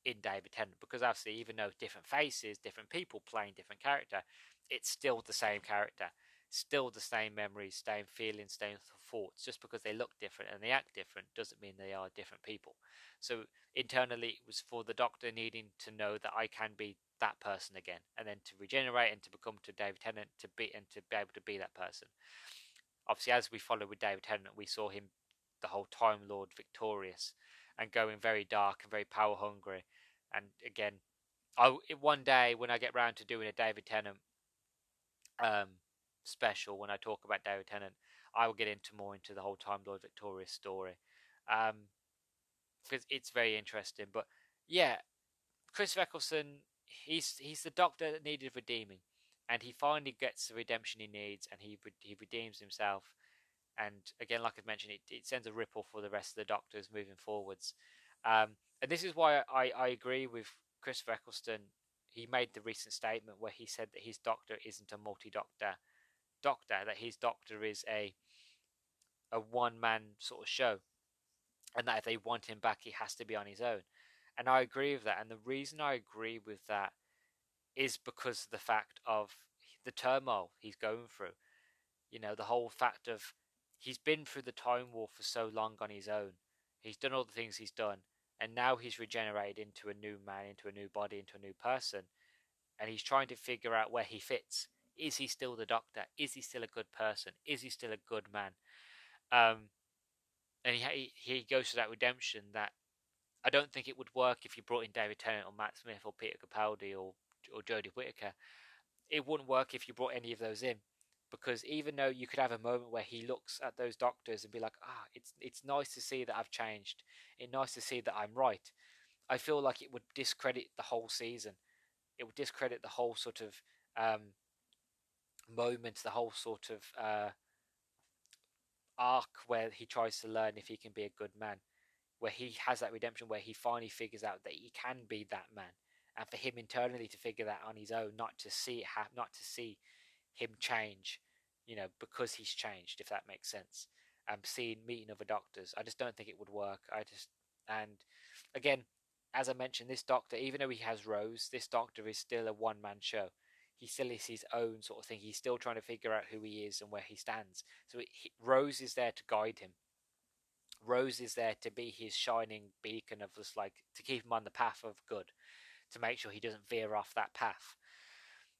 in David Tennant because obviously even though different faces, different people playing different character, it's still the same character, still the same memories, same feelings, same thoughts. Just because they look different and they act different doesn't mean they are different people. So internally, it was for the Doctor needing to know that I can be that person again, and then to regenerate and to become to David Tennant to be and to be able to be that person. Obviously, as we followed with David Tennant, we saw him the whole Time Lord victorious and going very dark and very power hungry. And again, I one day when I get round to doing a David Tennant um, special, when I talk about David Tennant, I will get into more into the whole Time Lord victorious story um, because it's very interesting. But yeah, Chris Eccleston, he's he's the Doctor that needed redeeming, and he finally gets the redemption he needs, and he he redeems himself and again, like I've mentioned, it, it sends a ripple for the rest of the Doctors moving forwards. Um, and this is why I, I agree with Christopher Eccleston. He made the recent statement where he said that his Doctor isn't a multi-Doctor Doctor, that his Doctor is a a one-man sort of show, and that if they want him back, he has to be on his own. And I agree with that. And the reason I agree with that is because of the fact of the turmoil he's going through. You know, the whole fact of he's been through the time war for so long on his own. He's done all the things he's done, and now he's regenerated into a new man, into a new body, into a new person, and he's trying to figure out where he fits. Is he still the Doctor? Is he still a good person? Is he still a good man? Um, and he he goes to that redemption that I don't think it would work if you brought in David Tennant or Matt Smith or Peter Capaldi or or Jodie Whittaker. It wouldn't work if you brought any of those in because even though you could have a moment where he looks at those doctors and be like, ah, it's it's nice to see that I've changed. It's nice to see that I'm right. I feel like it would discredit the whole season. It would discredit the whole sort of um, moment, the whole sort of uh, arc where he tries to learn if he can be a good man, where he has that redemption, where he finally figures out that he can be that man, and for him internally to figure that on his own, not to see it not to see him change, you know, because he's changed, if that makes sense. Um, seeing meeting other doctors, I just don't think it would work. I just and again, as I mentioned, this doctor, even though he has Rose, this doctor is still a one man show. He still is his own sort of thing. He's still trying to figure out who he is and where he stands. So it, he, Rose is there to guide him. Rose is there to be his shining beacon of just like to keep him on the path of good, to make sure he doesn't veer off that path.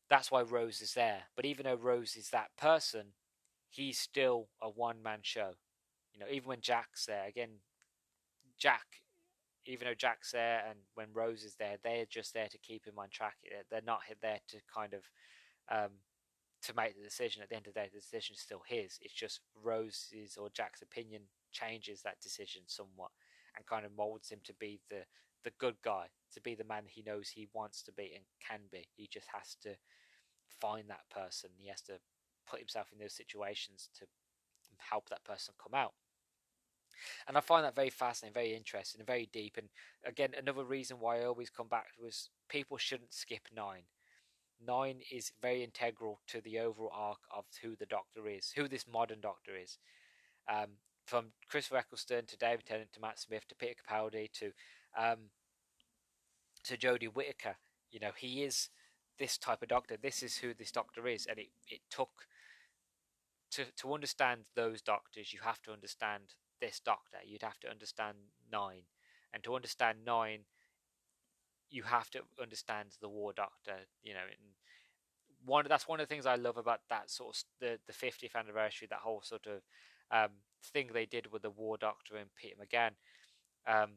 That's why Rose is there. But even though Rose is that person, he's still a one man show. You know, even when Jack's there, again, Jack, even though Jack's there and when Rose is there, they're just there to keep him on track. They're not there to kind of um, to make the decision. At the end of the day, the decision is still his. It's just Rose's or Jack's opinion changes that decision somewhat and kind of molds him to be the the good guy, to be the man he knows he wants to be and can be. He just has to find that person. He has to put himself in those situations to help that person come out. And I find that very fascinating, very interesting, and very deep. And again, another reason why I always come back was people shouldn't skip nine. Nine is very integral to the overall arc of who the Doctor is, who this modern Doctor is. Um, from Chris Eccleston to David Tennant to Matt Smith to Peter Capaldi to um, to Jodie Whittaker, you know, he is this type of doctor. This is who this doctor is, and it it took to to understand those doctors. You have to understand this doctor. You'd have to understand nine, and to understand nine, you have to understand the War Doctor. You know, and one that's one of the things I love about that sort of the the fiftieth anniversary. That whole sort of um, thing they did with the War Doctor and Peter McGann um,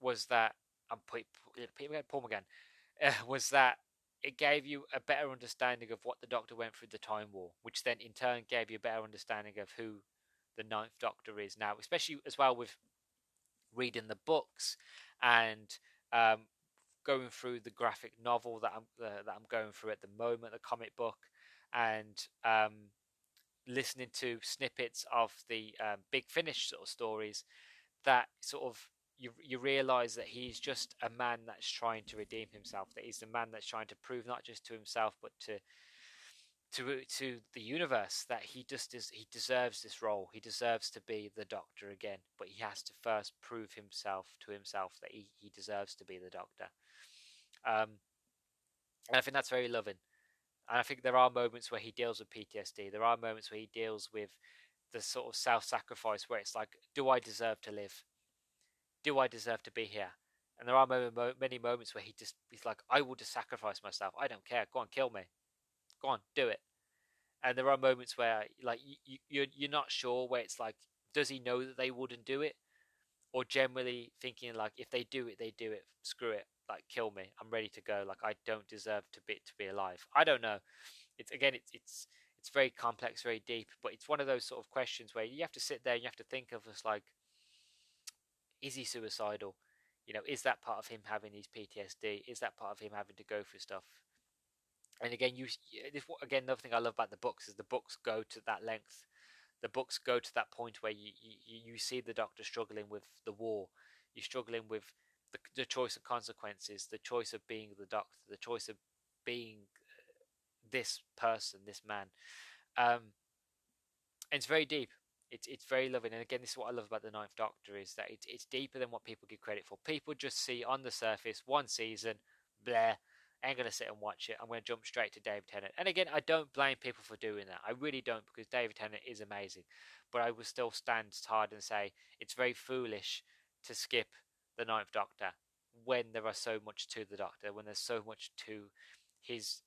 was that um, Peter McGann, Paul McGann uh, (laughs) was that it gave you a better understanding of what the Doctor went through the Time War, which then in turn gave you a better understanding of who the Ninth Doctor is now, especially as well with reading the books and um, going through the graphic novel that I'm uh, that I'm going through at the moment, the comic book, and um, listening to snippets of the um, Big Finish sort of stories that sort of you you realize that he's just a man that's trying to redeem himself. That he's a man that's trying to prove not just to himself but to to to the universe that he just is he deserves this role. He deserves to be the Doctor again, but he has to first prove himself to himself that he, he deserves to be the Doctor. Um, and I think that's very loving. And I think there are moments where he deals with PTSD. There are moments where he deals with the sort of self-sacrifice where it's like, do I deserve to live? Do I deserve to be here? And there are many moments where he just he's like, I will just sacrifice myself. I don't care. Go on, kill me. Go on, do it. And there are moments where like you, you're you're not sure where it's like, does he know that they wouldn't do it, or generally thinking like, if they do it, they do it. Screw it. Like kill me. I'm ready to go. Like I don't deserve to be to be alive. I don't know. It's again, it's it's it's very complex, very deep, but it's one of those sort of questions where you have to sit there and you have to think of us like, is he suicidal? You know, is that part of him having these PTSD? Is that part of him having to go through stuff? And again, you this again another thing I love about the books is the books go to that length. The books go to that point where you you, you see the Doctor struggling with the war. You're struggling with the, the choice of consequences, the choice of being the Doctor, the choice of being this person, this man. Um, and it's very deep. It's it's very loving, and again, this is what I love about the Ninth Doctor is that it's it's deeper than what people give credit for. People just see on the surface one season, blah. ain't gonna sit and watch it. I'm gonna jump straight to David Tennant. And again, I don't blame people for doing that. I really don't because David Tennant is amazing. But I will still stand hard and say it's very foolish to skip the Ninth Doctor when there are so much to the Doctor, when there's so much to his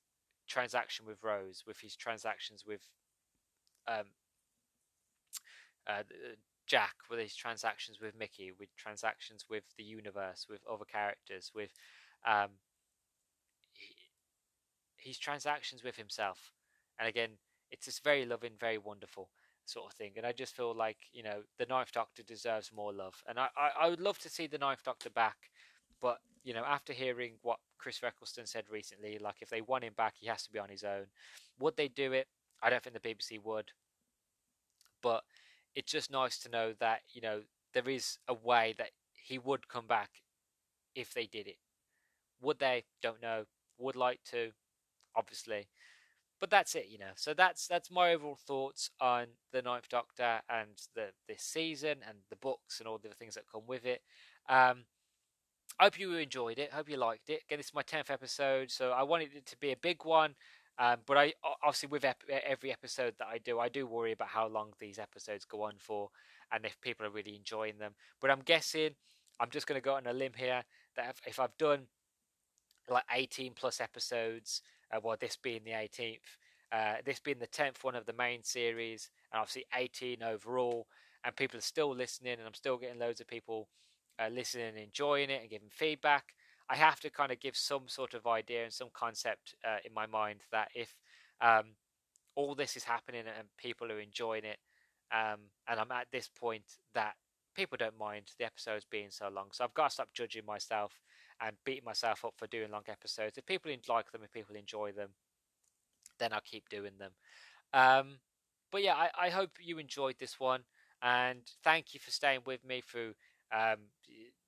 transaction with Rose, with his transactions with um, uh, Jack, with his transactions with Mickey, with transactions with the universe, with other characters, with um, his transactions with himself. And again, it's this very loving, very wonderful sort of thing. And I just feel like you know the Ninth Doctor deserves more love, and I, I, I would love to see the Ninth Doctor back, but you know after hearing what Chris Eccleston said recently, like if they want him back, he has to be on his own. Would they do it? I don't think the BBC would, but it's just nice to know that you know there is a way that he would come back if they did it. Would they? Don't know. Would like to, obviously, but that's it. You know. So that's that's my overall thoughts on the Ninth Doctor and the this season and the books and all the things that come with it. Um, I hope you enjoyed it. Hope you liked it. Again, this is my tenth episode, so I wanted it to be a big one. Um, but I obviously with ep- every episode that I do, I do worry about how long these episodes go on for, and if people are really enjoying them. But I'm guessing I'm just going to go on a limb here that if, if I've done like 18 plus episodes, uh, well, this being the 18th, uh, this being the 10th one of the main series, and obviously 18 overall, and people are still listening, and I'm still getting loads of people uh, listening and enjoying it and giving feedback, I have to kind of give some sort of idea and some concept uh, in my mind that if um, all this is happening and people are enjoying it, um, and I'm at this point that people don't mind the episodes being so long. So I've got to stop judging myself and beating myself up for doing long episodes. If people like them, if people enjoy them, then I'll keep doing them. Um, but yeah, I, I hope you enjoyed this one, and thank you for staying with me through um,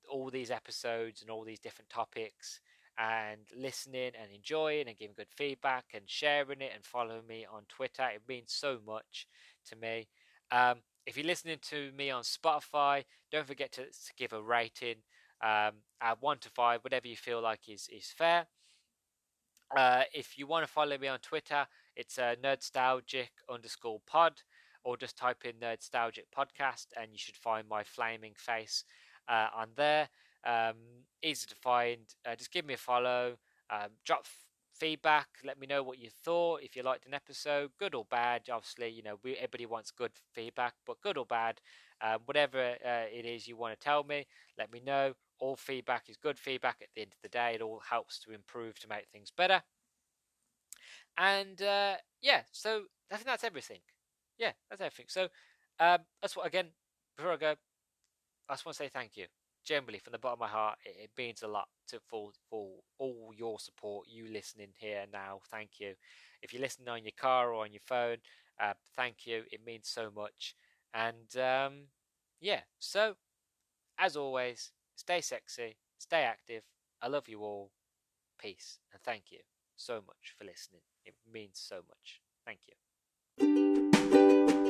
all these episodes and all these different topics and listening and enjoying and giving good feedback and sharing it and following me on Twitter. It means so much to me. Um, if you're listening to me on Spotify, don't forget to, to give a rating. Um, at one to five, whatever you feel like is is fair. Uh, if you want to follow me on Twitter, it's uh, nerdstalgic underscore pod or just type in Nerdstalgic Podcast and you should find my flaming face uh, on there. Um, easy to find. Uh, just give me a follow. Um, drop f- feedback. Let me know what you thought. If you liked an episode, good or bad. Obviously, you know we, everybody wants good feedback, but good or bad, um, whatever uh, it is you want to tell me, let me know. All feedback is good feedback. At the end of the day, it all helps to improve to make things better. And uh, yeah, so I think that's everything yeah, that's everything. So um, that's what again. Before I go, I just want to say thank you. Generally, from the bottom of my heart, it, it means a lot to for for all your support. You listening here now, thank you. If you're listening on your car or on your phone, uh, thank you. It means so much. And um, yeah, so as always, stay sexy, stay active. I love you all. Peace and thank you so much for listening. It means so much. Thank you.